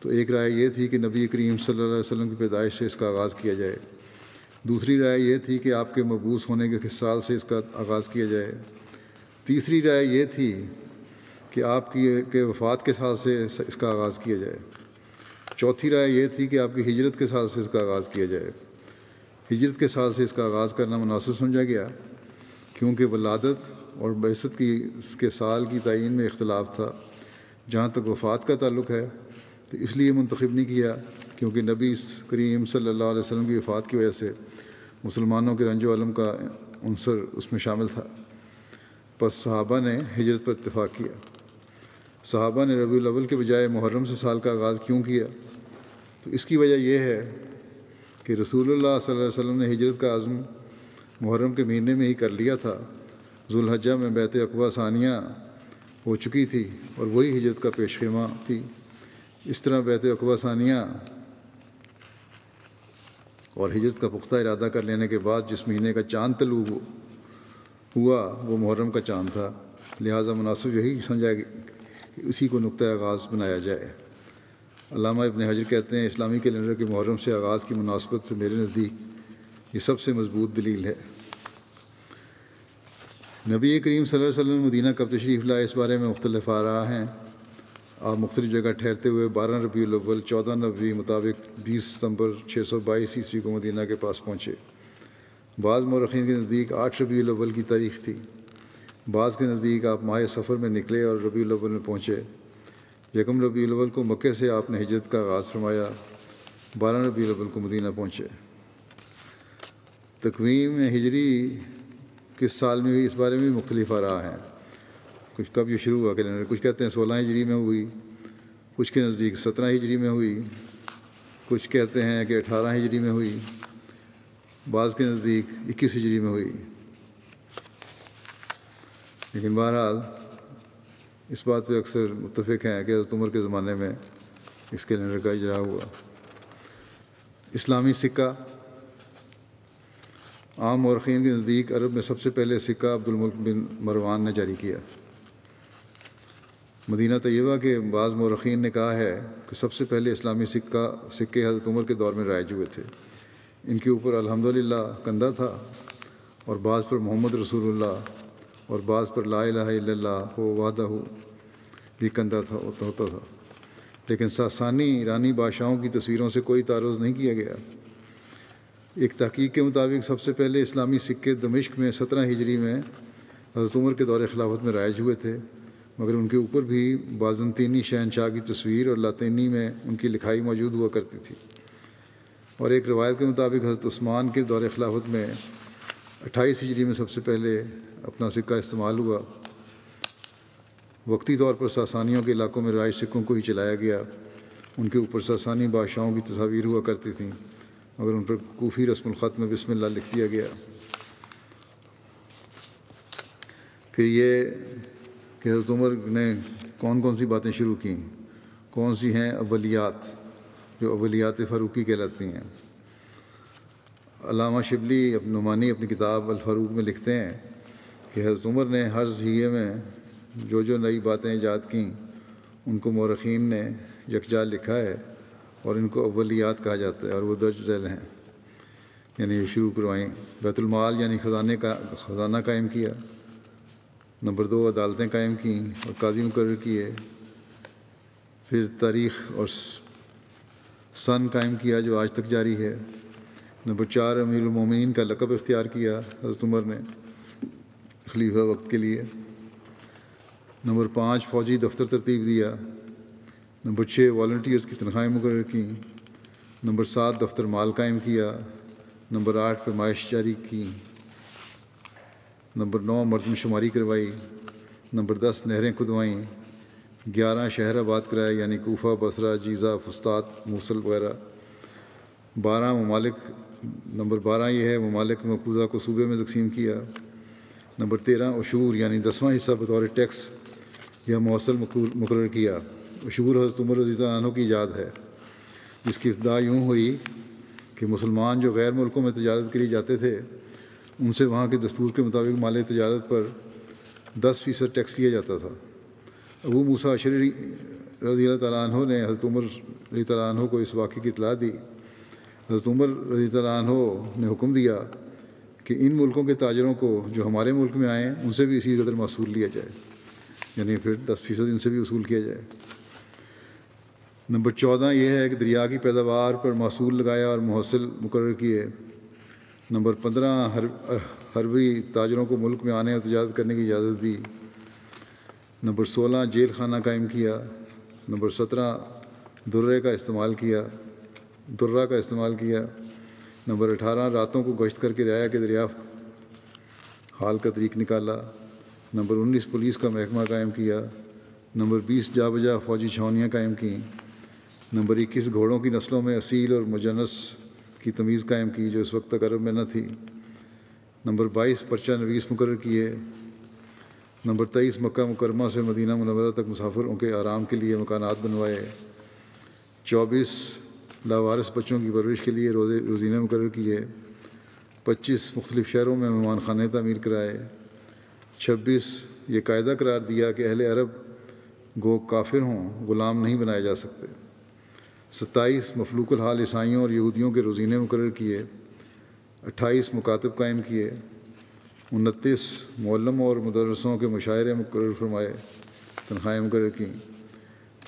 تو ایک رائے یہ تھی کہ نبی کریم صلی اللہ علیہ وسلم کی پیدائش سے اس کا آغاز کیا جائے۔ دوسری رائے یہ تھی کہ آپ کے مبوس ہونے کے سال سے اس کا آغاز کیا جائے۔ تیسری رائے یہ تھی کہ آپ کی کے وفات کے سال سے اس کا آغاز کیا جائے۔ چوتھی رائے یہ تھی کہ آپ کی ہجرت کے سال سے اس کا آغاز کیا جائے۔ ہجرت کے سال سے اس کا آغاز کرنا مناسب سمجھا گیا، کیونکہ ولادت اور بیست کی اس کے سال کی تعین میں اختلاف تھا، جہاں تک وفات کا تعلق ہے۔ تو اس لیے منتخب نہیں کیا کیونکہ نبی کریم صلی اللہ علیہ وسلم کی وفات کی وجہ سے مسلمانوں کے رنج و علم کا عنصر اس میں شامل تھا۔ بس صحابہ نے ہجرت پر اتفاق کیا۔ صحابہ نے ربیع الاول کے بجائے محرم سے سال کا آغاز کیوں کیا؟ تو اس کی وجہ یہ ہے کہ رسول اللہ صلی اللہ علیہ وسلم نے ہجرت کا عزم محرم کے مہینے میں ہی کر لیا تھا۔ ذوالحجہ میں بیت اقبا ثانیہ ہو چکی تھی اور وہی ہجرت کا پیش خیمہ تھی۔ اس طرح بیت اقبا ثانیہ اور ہجرت کا پختہ ارادہ کر لینے کے بعد جس مہینے کا چاند طلوع ہوا، وہ محرم کا چاند تھا۔ لہٰذا مناسب یہی سمجھا کہ اسی کو نقطۂ آغاز بنایا جائے۔ علامہ ابن حجر کہتے ہیں، اسلامی کیلنڈر کے محرم سے آغاز کی مناسبت سے میرے نزدیک یہ سب سے مضبوط دلیل ہے۔ نبی کریم صلی اللہ علیہ وسلم مدینہ کب تشریف لائے اس بارے میں مختلف آ رہا ہیں۔ آپ مختلف جگہ ٹھہرتے ہوئے بارہ ربیع الاول، چودہ نبی مطابق بیس ستمبر، چھ سو بائیس عیسوی کو مدینہ کے پاس پہنچے۔ بعض مورخین کے نزدیک آٹھ ربیع الاول کی تاریخ تھی۔ بعض کے نزدیک آپ ماہ سفر میں نکلے اور ربیع الاول میں پہنچے۔ یکم ربیع الاول کو مکے سے آپ نے ہجرت کا آغاز فرمایا۔ بارہ ربیع الاول کو مدینہ پہنچے۔ تقویم ہجری کس سال میں ہوئی؟ اس بارے میں مختلف آ رہا ہے کچھ کب یہ شروع ہوا کیلنڈر کچھ کہتے ہیں سولہ ہجری میں ہوئی، کچھ کے نزدیک سترہ ہجری میں ہوئی، کچھ کہتے ہیں کہ اٹھارہ ہجری میں ہوئی، بعض کے نزدیک اکیس ہجری میں ہوئی۔ لیکن بہرحال اس بات پہ اکثر متفق ہیں کہ حضرت عمر کے زمانے میں اس کیلنڈر کا اجرا ہوا۔ اسلامی سکہ عام مورخین کے نزدیک عرب میں سب سے پہلے سکہ عبد الملک بن مروان نے جاری کیا۔ مدینہ طیبہ کے بعض مورخین نے کہا ہے کہ سب سے پہلے اسلامی سکہ سکے حضرت عمر کے دور میں رائج ہوئے تھے۔ ان کے اوپر الحمد للہ کندھا تھا اور بعض پر محمد رسول اللہ اور بعض پر لا الہ الا اللہ ہو وعدہ ہو بھی کندھا تھا ہوتا تھا۔ لیکن ساسانی ایرانی بادشاہوں کی تصویروں سے کوئی تعارض نہیں کیا گیا۔ ایک تحقیق کے مطابق سب سے پہلے اسلامی سکے دمشق میں سترہ ہجری میں حضرت عمر کے دور خلافت میں رائج ہوئے تھے۔ مگر ان کے اوپر بھی بازنطینی شہنشاہ کی تصویر اور لاطینی میں ان کی لکھائی موجود ہوا کرتی تھی۔ اور ایک روایت کے مطابق حضرت عثمان کے دور خلافت میں اٹھائیس ہجری میں سب سے پہلے اپنا سکہ استعمال ہوا۔ وقتی طور پر ساسانیوں کے علاقوں میں رائج سکوں کو ہی چلایا گیا۔ ان کے اوپر ساسانی بادشاہوں کی تصاویر ہوا کرتی تھیں، مگر ان پر کوفی رسم الخط میں بسم اللہ لکھ دیا گیا۔ پھر یہ کہ حضرت عمر نے کون کون سی باتیں شروع کیں؟ کون سی ہیں اولیات جو اولیات فاروقی کہلاتی ہیں؟ علامہ شبلی نعمانی اپنی کتاب الفاروق میں لکھتے ہیں کہ حضرت عمر نے ہر ذیعے میں جو جو نئی باتیں ایجاد کیں، ان کو مورخین نے یکجا لکھا ہے اور ان کو اولیات کہا جاتا ہے اور وہ درج ذیل ہیں۔ یعنی یہ شروع کروائیں۔ بیت المال یعنی خزانے کا، خزانہ قائم کیا۔ نمبر دو، عدالتیں قائم کیں اور قاضی مقرر کیے۔ پھر تاریخ اور سن قائم کیا جو آج تک جاری ہے۔ نمبر چار، امیر المومنین کا لقب اختیار کیا حضرت عمر نے خلیفہ وقت کے لیے۔ نمبر پانچ، فوجی دفتر ترتیب دیا۔ نمبر چھ والنٹیئرس کی تنخواہیں مقرر کیں۔ نمبر سات، دفتر مال قائم کیا۔ نمبر آٹھ پیمائش جاری کی نمبر نو مردم شماری کروائی، نمبر دس نہریں کھدوائیں، گیارہ شہر آباد کرائے یعنی کوفہ، بصرہ، جیزہ فستاد موصل وغیرہ۔ بارہ ممالک، نمبر بارہ یہ ہے، ممالک مقوضہ کو صوبے میں تقسیم کیا۔ نمبر تیرہ عشور یعنی دسواں حصہ بطور ٹیکس یا موصل مقرر کیا۔ عشور حضرت عمر رضی اللہ عنہ کی ایجاد ہے، جس کی ابتدا یوں ہوئی کہ مسلمان جو غیر ملکوں میں تجارت کے لیے جاتے تھے ان سے وہاں کے دستور کے مطابق مال تجارت پر دس فیصد ٹیکس لیا جاتا تھا۔ ابو موسا شری رضی اللہ تعالیٰ عنہ نے حضرت عمر رضی اللہ عنہ کو اس واقعے کی اطلاع دی۔ حضرت عمر رضی اللہ عنہ نے حکم دیا کہ ان ملکوں کے تاجروں کو جو ہمارے ملک میں آئیں ان سے بھی اسی قدر محصول لیا جائے۔ یعنی پھر دس فیصد ان سے بھی وصول کیا جائے۔ نمبر چودہ یہ ہے کہ دریا کی پیداوار پر محصول لگایا اور محصل مقرر کیے۔ نمبر پندرہ حربی تاجروں کو ملک میں آنے اور تجارت کرنے کی اجازت دی۔ نمبر سولہ، جیل خانہ قائم کیا۔ نمبر سترہ، درے کا استعمال کیا۔ درہ کا استعمال کیا۔ نمبر اٹھارہ، راتوں کو گشت کر کے رعایا کے دریافت۔ حال کا طریق نکالا۔ نمبر انیس، پولیس کا محکمہ قائم کیا۔ نمبر بیس، جا بجا فوجی چھاونیاں قائم کیں۔ نمبر اکیس، گھوڑوں کی نسلوں میں اصیل اور مجنس کی تمیز قائم کی جو اس وقت تک عرب میں نہ تھی۔ نمبر بائیس، پرچہ نویس مقرر کیے۔ نمبر تیئیس، مکہ مکرمہ سے مدینہ منورہ تک مسافروں کے آرام کے لیے مکانات بنوائے۔ چوبیس، لاوارث بچوں کی پرورش کے لیے روزے، روزینہ مقرر کیے۔ پچیس، مختلف شہروں میں مہمان خانے تعمیر کرائے۔ چھبیس، یہ قاعدہ قرار دیا کہ اہل عرب گو کافر ہوں، غلام نہیں بنائے جا سکتے۔ ستائیس مفلوق الحال عیسائیوں اور یہودیوں کے روزینے مقرر کیے، اٹھائیس مکاتب قائم کیے، انتیس معلم اور مدرسوں کے مشاعرے مقرر فرمائے، تنخواہیں مقرر کیں۔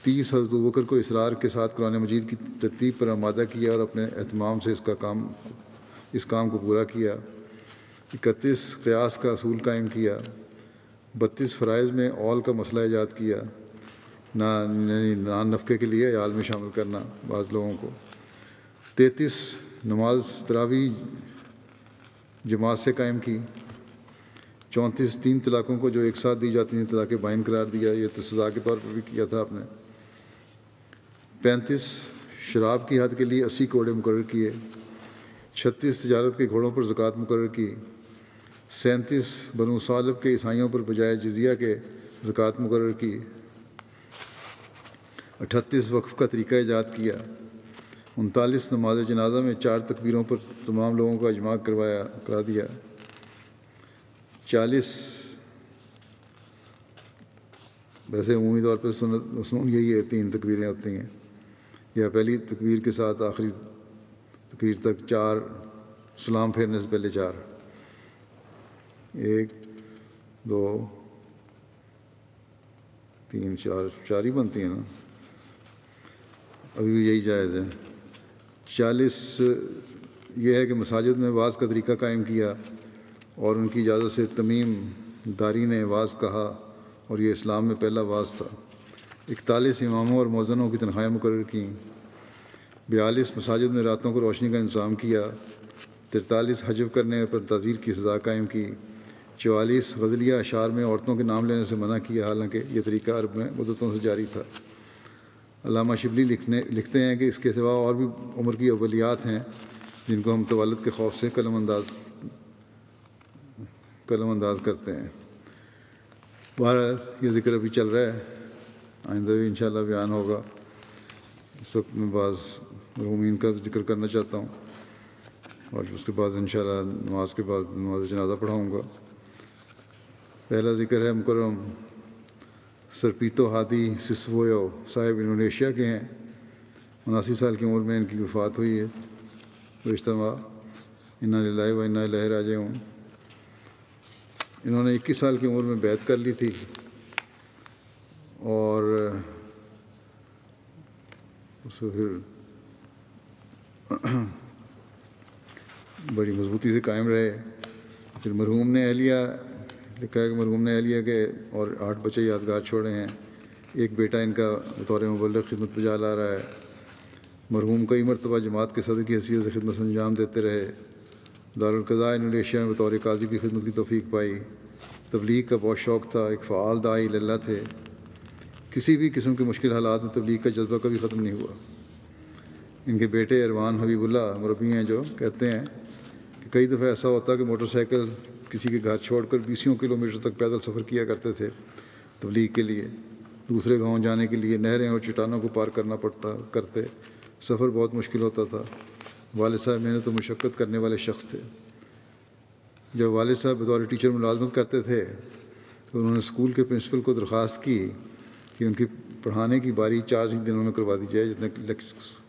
تیس حضرت بکر کو اسرار کے ساتھ قرآن مجید کی ترتیب پر آمادہ کیا اور اپنے اہتمام سے اس کا کام، اس کام کو پورا کیا۔ اکتیس قیاس کا اصول قائم کیا۔ بتیس فرائض میں اول کا مسئلہ ایجاد کیا۔ نہ یعنی نان نفقے کے لیے عیال میں شامل کرنا بعض لوگوں کو۔ تینتیس، نماز تراوی جماعت سے قائم کی۔ چونتیس، تین طلاقوں کو جو ایک ساتھ دی جاتی ہیں طلاق بائن قرار دیا یہ تو سزا کے طور پر بھی کیا تھا آپ نے۔ پینتیس، شراب کی حد کے لیے اسی کوڑے مقرر کیے۔ چھتیس، تجارت کے گھوڑوں پر زکوٰۃ مقرر کی۔ سینتیس، بنو صالب کے عیسائیوں پر بجائے جزیہ کے زکوٰۃ مقرر کی۔ اٹھتیس وقف کا طریقہ ایجاد کیا۔ انتالیس نماز جنازہ میں چار تکبیروں پر تمام لوگوں کا اجماع کروایا، کرا دیا۔ چالیس، ویسے عمومی طور پہ سنت یہی ہے، تین تکبیریں ہوتی ہیں۔ یا پہلی تکبیر کے ساتھ آخری تقریر تک چار، سلام پھیرنے سے پہلے چار۔ ایک، دو، تین، چار چار ہی بنتی ہیں نا۔ ابھی بھی یہی جائز ہے۔ چالیس، یہ ہے کہ مساجد میں بعض کا طریقہ قائم کیا اور ان کی اجازت سے تمیم داری نے واز کہا اور یہ اسلام میں پہلا واز تھا۔ اکتالیس اماموں اور موزنوں کی تنخواہیں مقرر کیں۔ بیالیس مساجد میں راتوں کو روشنی کا انتظام کیا۔ ترتالیس حجب کرنے پر تعزیر کی سزا قائم کی۔ چوالیس غزلیہ اشعار میں عورتوں کے نام لینے سے منع کیا، حالانکہ یہ طریقہ عرب میں مدتوں سے جاری تھا۔ علامہ شبلی لکھنے لکھتے ہیں کہ اس کے سوا اور بھی عمر کی اولیات ہیں جن کو ہم طوالت کے خوف سے قلم انداز قلم انداز کرتے ہیں۔ بہرحال یہ ذکر ابھی چل رہا ہے۔ آئندہ بھی انشاءاللہ بیان ہوگا۔ اس وقت میں بعض مرحومین کا ذکر کرنا چاہتا ہوں۔ اور اس کے بعد انشاءاللہ نماز کے بعد نماز جنازہ پڑھاؤں گا۔ پہلا ذکر ہے مکرم۔ سرپیتو ہادی سسویو صاحب انڈونیشیا کے ہیں۔ اناسی سال کی عمر میں ان کی وفات ہوئی ہے۔ گزشتہ ماہ انا لائے و انا لہر آ ہوں انہوں نے اکیس سال کی عمر میں بیت کر لی تھی۔ اور اس کو پھر بڑی مضبوطی سے قائم رہے۔ پھر مرحوم نے اہلیہ لکھا ہے کہ مرحوم نے اہلیہ کے اور آٹھ بچے یادگار چھوڑے ہیں۔ ایک بیٹا ان کا بطور مبلغ خدمت پہ جا لا رہا ہے۔ مرحوم کئی مرتبہ جماعت کے صدر کی حیثیت سے خدمت انجام دیتے رہے۔ دارالقضاء انڈونیشیا میں بطور قاضی بھی خدمت کی توفیق پائی۔ تبلیغ کا بہت شوق تھا، ایک فعال دائی اللہ تھے۔ کسی بھی قسم کے مشکل حالات میں تبلیغ کا جذبہ کبھی ختم نہیں ہوا۔ ان کے بیٹے اروان حبیب اللہ، مربی ہیں جو کہتے ہیں کہ کئی دفعہ ایسا ہوتا کہ موٹر سائیکل کسی کے گھر چھوڑ کر بیسیوں کلو میٹر تک پیدل سفر کیا کرتے تھے، تبلیغ کے لیے، دوسرے گاؤں جانے کے لیے نہریں اور چٹانوں کو پار کرنا پڑتا، کرتے۔ سفر بہت مشکل ہوتا تھا۔ والد صاحب محنت و مشقت کرنے والے شخص تھے۔ جب والد صاحب بطور ٹیچر ملازمت کرتے تھے، تو انہوں نے اسکول کے پرنسپل کو درخواست کی کہ ان کی پڑھانے کی باری چار ہی دنوں میں کروا دی جائے، جتنے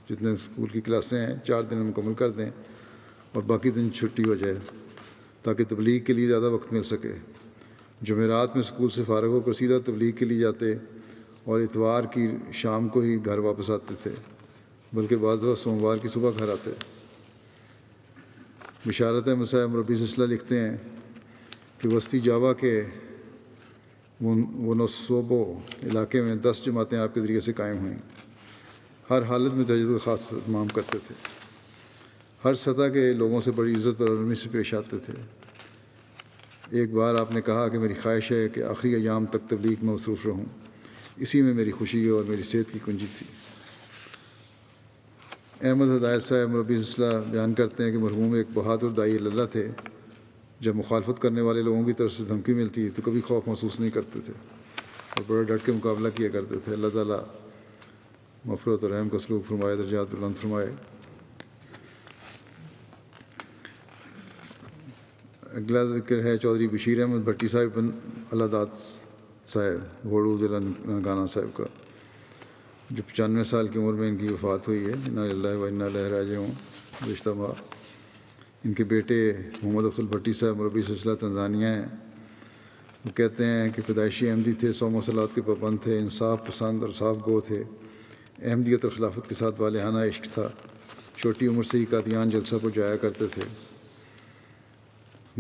جتنے اسکول کی کلاسیں ہیں، چار دن مکمل کر دیں اور باقی دن چھٹی ہو جائے۔ تاکہ تبلیغ کے لیے زیادہ وقت مل سکے۔ جمعرات میں اسکول سے فارغ ہو کر سیدھا تبلیغ کے لیے جاتے اور اتوار کی شام کو ہی گھر واپس آتے تھے، بلکہ بعض دفعہ سوموار کی صبح گھر آتے۔ بشارت مسائب ربی سلسلہ لکھتے ہیں کہ وسطی جاوا کے وہ نصوبو علاقے میں دس جماعتیں آپ کے ذریعے سے قائم ہوئیں۔ ہر حالت میں تجدید خاص اہتمام کرتے تھے۔ ہر سطح کے لوگوں سے بڑی عزت اور نرمی سے پیش آتے تھے۔ ایک بار آپ نے کہا کہ میری خواہش ہے کہ آخری ایام تک تبلیغ میں مصروف رہوں۔ اسی میں میری خوشی اور میری صحت کی کنجی تھی۔ احمد ہدایت صاحب مربی صلاح بیان کرتے ہیں کہ مرحوم ایک بہادر دائی اللہ تھے۔ جب مخالفت کرنے والے لوگوں کی طرف سے دھمکی ملتی تو کبھی خوف محسوس نہیں کرتے تھے اور بڑے ڈٹ کے مقابلہ کیا کرتے تھے۔ اللہ تعالیٰ مفرت اور رحم کا سلوک فرمائے، درجات بلند فرمائے۔ اگلا ذکر ہے چودھری بشیر احمد بھٹی صاحب بن اللہ داد صاحب گھوڑو ضلع گانا صاحب کا، جو پچانوے سال کی عمر میں ان کی وفات ہوئی ہے۔ انہ اللہ و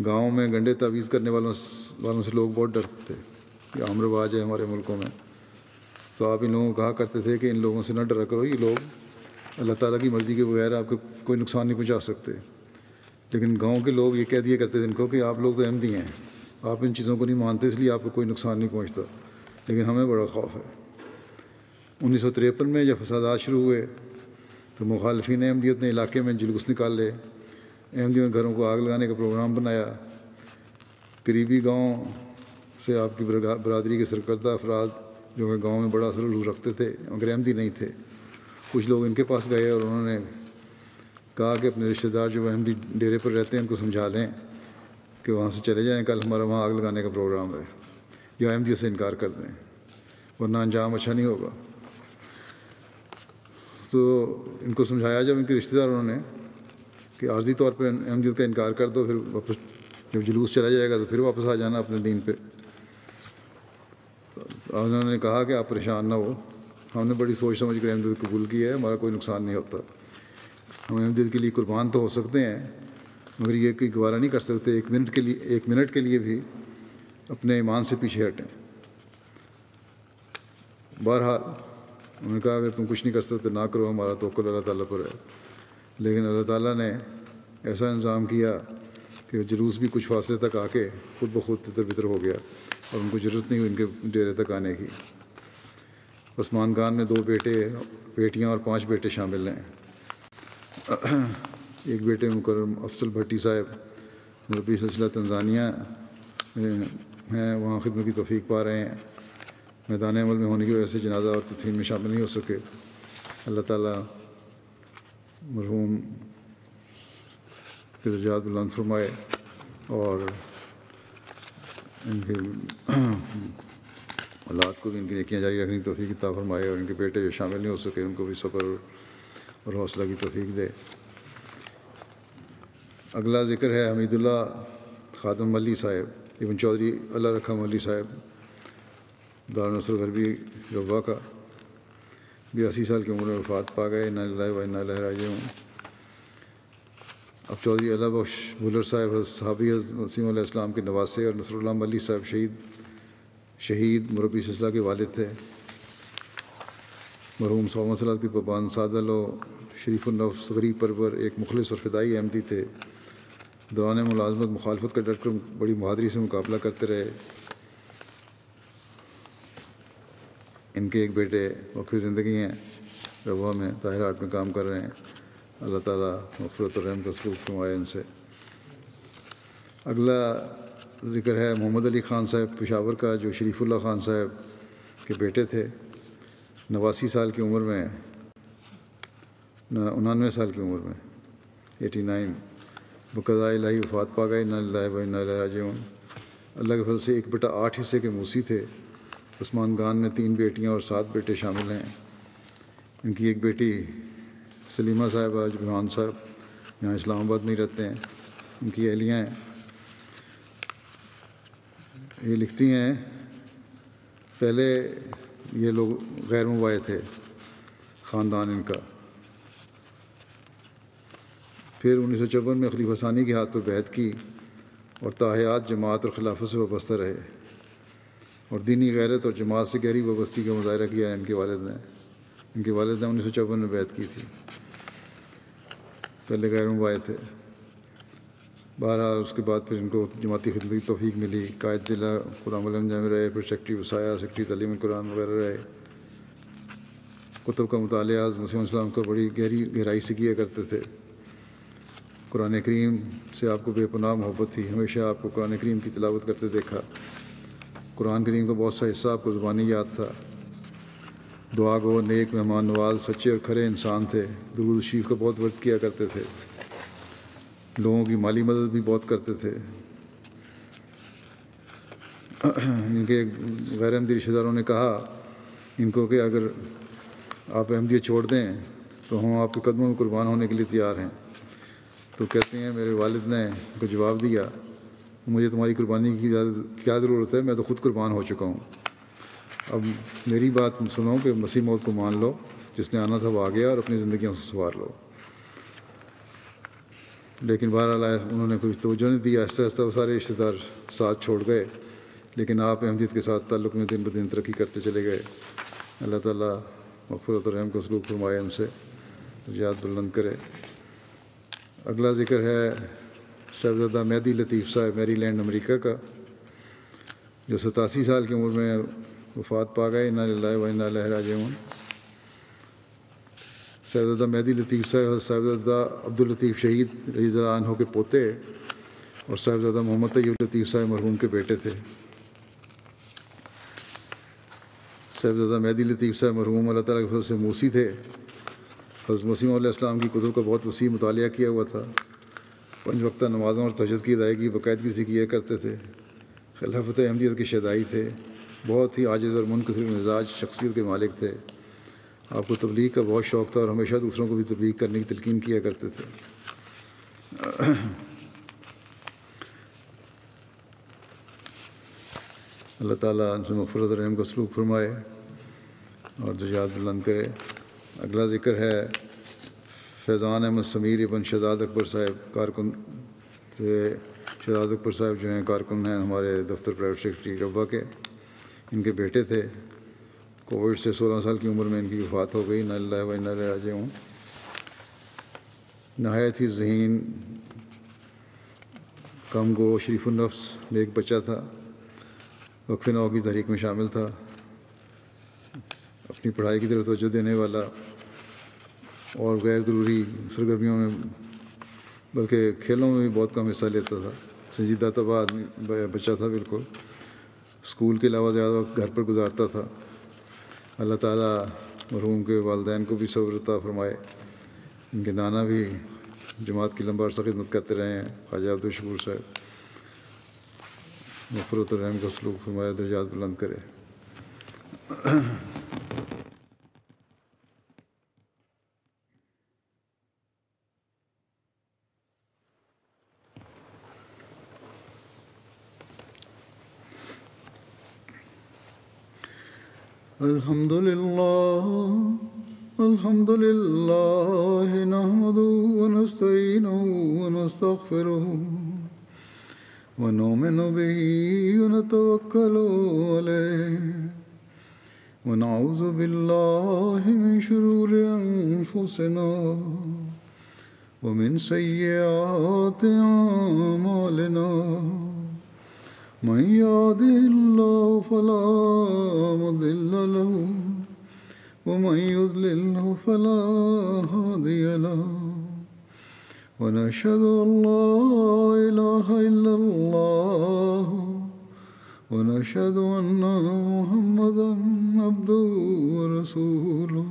گاؤں میں گنڈے تعویذ کرنے والوں والوں سے لوگ بہت ڈرتے تھے یہ عام رواج ہے ہمارے ملکوں میں۔ تو آپ ان لوگوں کو کہا کرتے تھے کہ ان لوگوں سے نہ ڈرا کرو، یہ لوگ اللہ تعالیٰ کی مرضی کے بغیر آپ کو کوئی نقصان نہیں پہنچا سکتے۔ لیکن گاؤں کے لوگ یہ کہہ دیا کرتے تھے ان کو کہ آپ لوگ تو احمدی ہیں، آپ ان چیزوں کو نہیں مانتے، اس لیے آپ کو کوئی نقصان نہیں پہنچتا۔ لیکن ہمیں بڑا خوف ہے۔ انیس سو تریپن میں جب فسادات شروع ہوئے تو مخالفین احمدیت نے علاقے میں جلوس نکال لے۔ احمدیوں جی میں گھروں کو آگ لگانے کا پروگرام بنایا۔ قریبی گاؤں سے آپ کی برادری کے سرکردہ افراد جو کہ گاؤں میں بڑا اثر رکھتے تھے، مگر احمدی جی نہیں تھے۔ کچھ لوگ ان کے پاس گئے اور انہوں نے کہا کہ اپنے رشتہ دار جو احمدی جی ڈیرے پر رہتے ہیں، ان کو سمجھا لیں کہ وہاں سے چلے جائیں، کل ہمارا وہاں آگ لگانے کا پروگرام ہے۔ یا احمدی سے انکار کر دیں، ورنہ انجام اچھا نہیں ہوگا۔ تو ان کو سمجھایا جب ان کے رشتہ دار انہوں نے کہ عارضی طور پہ احمدیت کا انکار کر دو، پھر واپس جب جلوس چلا جائے گا تو پھر واپس آ جانا اپنے دین پہ۔ انہوں نے کہا کہ آپ پریشان نہ ہو۔ ہم نے بڑی سوچ سمجھ کر احمد قبول کی ہے، ہمارا کوئی نقصان نہیں ہوتا۔ ہم احمد کے لیے قربان تو ہو سکتے ہیں، مگر یہ کوئی گوارہ نہیں کر سکتے۔ ایک منٹ کے لیے، ایک منٹ کے لیے بھی اپنے ایمان سے پیچھے ہٹیں۔ بہرحال انہوں نے کہا، اگر تم کچھ نہیں کر سکتے، نہ کرو، ہمارا توقل اللہ تعالیٰ پر ہے۔ لیکن اللہ تعالیٰ نے ایسا انتظام کیا کہ جلوس بھی کچھ فاصلے تک آ کے خود بخود تتر بتر ہو گیا اور ان کو ضرورت نہیں ہوئی ان کے ڈیرے تک آنے کی۔ عثمان خان میں دو بیٹے، بیٹیاں اور پانچ بیٹے شامل ہیں۔ ایک بیٹے مکرم افضل بھٹی صاحب مربی سلسلہ تنزانیہ ہیں، وہاں خدمت کی توفیق پا رہے ہیں۔ میدان عمل میں ہونے کی وجہ سے جنازہ اور تدفین میں شامل نہیں ہو سکے۔ اللہ تعالیٰ مرحوم کے درجات بلند فرمائے اور ان کے اولاد کو بھی ان کی نیکیاں جاری رکھنے کی توفیق عطا فرمائے اور ان کے بیٹے جو شامل نہیں ہو سکے ان کو بھی صبر اور حوصلہ کی توفیق دے۔ اگلا ذکر ہے حمید اللہ خاتم ملی صاحب، ابن چودھری، اللہ رکھا ملی صاحب دار نصر غربی ربا کا۔ بیاسی سال کی عمر میں وفات پا گئے نہ و نہ لہراجے ہوں اب چودھری اللہ بخش بھولر صاحب صحابی وسیم علیہ السلام کے نواسے اور نصر اللہ ملی صاحب شہید شہید مربی سلسلہ کے والد تھے۔ مرحوم صحمۃ صلاح کی پبان سادل و شریف النف غریب پرور ایک مخلص اور فدائی احمدی تھے۔ دوران ملازمت مخالفت کا ڈٹ کر بڑی بہادری سے مقابلہ کرتے رہے۔ ان کے ایک بیٹے وقفی زندگی ہیں روا میں طاہر آرٹ میں کام کر رہے ہیں۔ اللہ تعالیٰ مغفرت الرحم کا سلوک فرمائے ان سے۔ اگلا ذکر ہے محمد علی خان صاحب پشاور کا، جو شریف اللہ خان صاحب کے بیٹے تھے۔ نواسی سال کی عمر میں، انانوے سال کی عمر میں، ایٹی نائن۔ بقضاء الہی وفات پا گئے نہ اللہ بھائی نہ راجعون۔ اللہ کے فضل سے ایک بیٹا آٹھ حصے کے موسی تھے۔ عثمان خان میں تین بیٹیاں اور سات بیٹے شامل ہیں۔ ان کی ایک بیٹی سلیمہ صاحب، آج صاحب، یہاں اسلام آباد نہیں رہتے ہیں۔ ان کی اہلیاں ہیں۔ یہ لکھتی ہیں، پہلے یہ لوگ غیر مباح تھے، خاندان ان کا۔ پھر انیس سو چون میں خلیفہ ثانی کے ہاتھ پر بیعت کی اور تاحیات، جماعت اور خلافت سے وابستہ رہے۔ اور دینی غیرت اور جماعت سے گہری وابستی کا مظاہرہ کیا ہے ان کے والد نے۔ ان کے والد نے انیس سو چون میں بیعت کی تھی۔ پہلے غیر مباح تھے۔ بہرحال اس کے بعد پھر ان کو جماعتی خدمت کی توفیق ملی۔ قائد ضلع، قرآن علم جامع رہے، پھر سیکٹری وسایا سیکٹری تعلیم قرآن وغیرہ رہے۔ کتب کا مطالعہ مسلم السلام کو بڑی گہری گہرائی سے کیا کرتے تھے۔ قرآن کریم سے آپ کو بے پناہ محبت تھی، ہمیشہ آپ کو قرآن کریم کی تلاوت کرتے دیکھا۔ قرآن کریم کا بہت سا حصہ آپ کو زبانی یاد تھا۔ دعا گو، نیک مہمان نواز، سچے اور کھرے انسان تھے۔ درود شیف کا بہت ورد کیا کرتے تھے۔ لوگوں کی مالی مدد بھی بہت کرتے تھے۔ ان کے غیر احمدی رشتہ داروں نے کہا، ان کو کہ اگر آپ احمدیت چھوڑ دیں تو ہم آپ کے قدموں میں قربان ہونے کے لیے تیار ہیں۔ تو کہتے ہیں، میرے والد نے کو جواب دیا۔ مجھے تمہاری قربانی کی کیا ضرورت ہے؟ میں تو خود قربان ہو چکا ہوں۔ اب میری بات سنو کہ مسیح موت کو مان لو، جس نے آنا تھا وہ آ گیا اور اپنی زندگیوں سے سنوار لو۔ لیکن بہرحال انہوں نے کوئی توجہ نہیں دی، آہستہ آہستہ وہ سارے رشتے دار ساتھ چھوڑ گئے۔ لیکن آپ احمدیت کے ساتھ تعلق میں دن بدن ترقی کرتے چلے گئے۔ اللہ تعالیٰ مغفرت الرحم کو سلوک فرمائے ان سے یاد بلند کرے۔ اگلا ذکر ہے صاحبزادہ مہدی لطیف صاحب، میری لینڈ امریکہ کا، جو ستاسی سال کی عمر میں وفات پا گئے نہ اللہ و نہ لہراج ہوں صاحبزادہ مہدی لطیف صاحب اور صاحبزادہ عبداللطیف شہید رضی اللہ عنہ کے پوتے اور صاحبزادہ محمد طیب لطیف صاحب مرحوم کے بیٹے تھے۔ صاحبزادہ مہدی لطیف صاحب مرحوم اللہ تعالیٰ کے فضل سے موسی تھے۔ حضرت مسیم علیہ السلام کی کتب کا بہت وسیع مطالعہ کیا ہوا تھا۔ پنج وقتہ نمازوں اور تجد کی ادائیگی باقاعدگی سے کیا کرتے تھے۔ خلافت احمدیت کے شدائی تھے۔ بہت ہی عاجز اور منقصر مزاج شخصیت کے مالک تھے۔ آپ کو تبلیغ کا بہت شوق تھا اور ہمیشہ دوسروں کو بھی تبلیغ کرنے کی تلقین کیا کرتے تھے۔ اللہ تعالیٰ ان سے مفرت الرحم کو سلوک فرمائے اور دجات بلند کرے۔ اگلا ذکر ہے فیضان احمد سمیر ابن شہزاد اکبر صاحب کارکن تھے شہزاد اکبر صاحب جو ہیں کارکن ہیں ہمارے دفتر پرائیویٹ سیکرٹری ربا کے، ان کے بیٹے تھے۔ کووڈ سے سولہ سال کی عمر میں ان کی وفات ہو گئی۔ نہ اللہ و نہ راجے ہوں نہایت ہی ذہین، کم گو، شریف النفس، نیک بچہ تھا۔ وقف نو کی تحریک میں شامل تھا۔ اپنی پڑھائی کی طرف توجہ دینے والا اور غیر ضروری سرگرمیوں میں، بلکہ کھیلوں میں بھی بہت کم حصہ لیتا تھا۔ سنجیدہ طبع آدمی، بچہ تھا بالکل۔ اسکول کے علاوہ زیادہ وقت گھر پر گزارتا تھا۔ اللہ تعالیٰ مرحوم کے والدین کو بھی صبرتا فرمائے۔ ان کے نانا بھی جماعت کی لمبا عرصہ خدمت کرتے رہے ہیں، خواجہ عبد الشکور صاحب۔ مفرت الرحم کا سلوک فرمایا، درجات بلند کرے۔ الحمد لله الحمد لله نحمده ونستعينه ونستغفره ونؤمن به ونتوكل عليه ونعوذ بالله من شرور أنفسنا ومن سيئات أعمالنا من يهده الله فلا مضل له، ومن يضلله فلا هادي له. ونشهد أن لا إله إلا الله، ونشهد أن محمدا عبده ورسوله.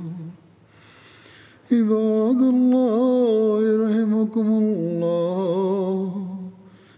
عباد الله رحمكم الله.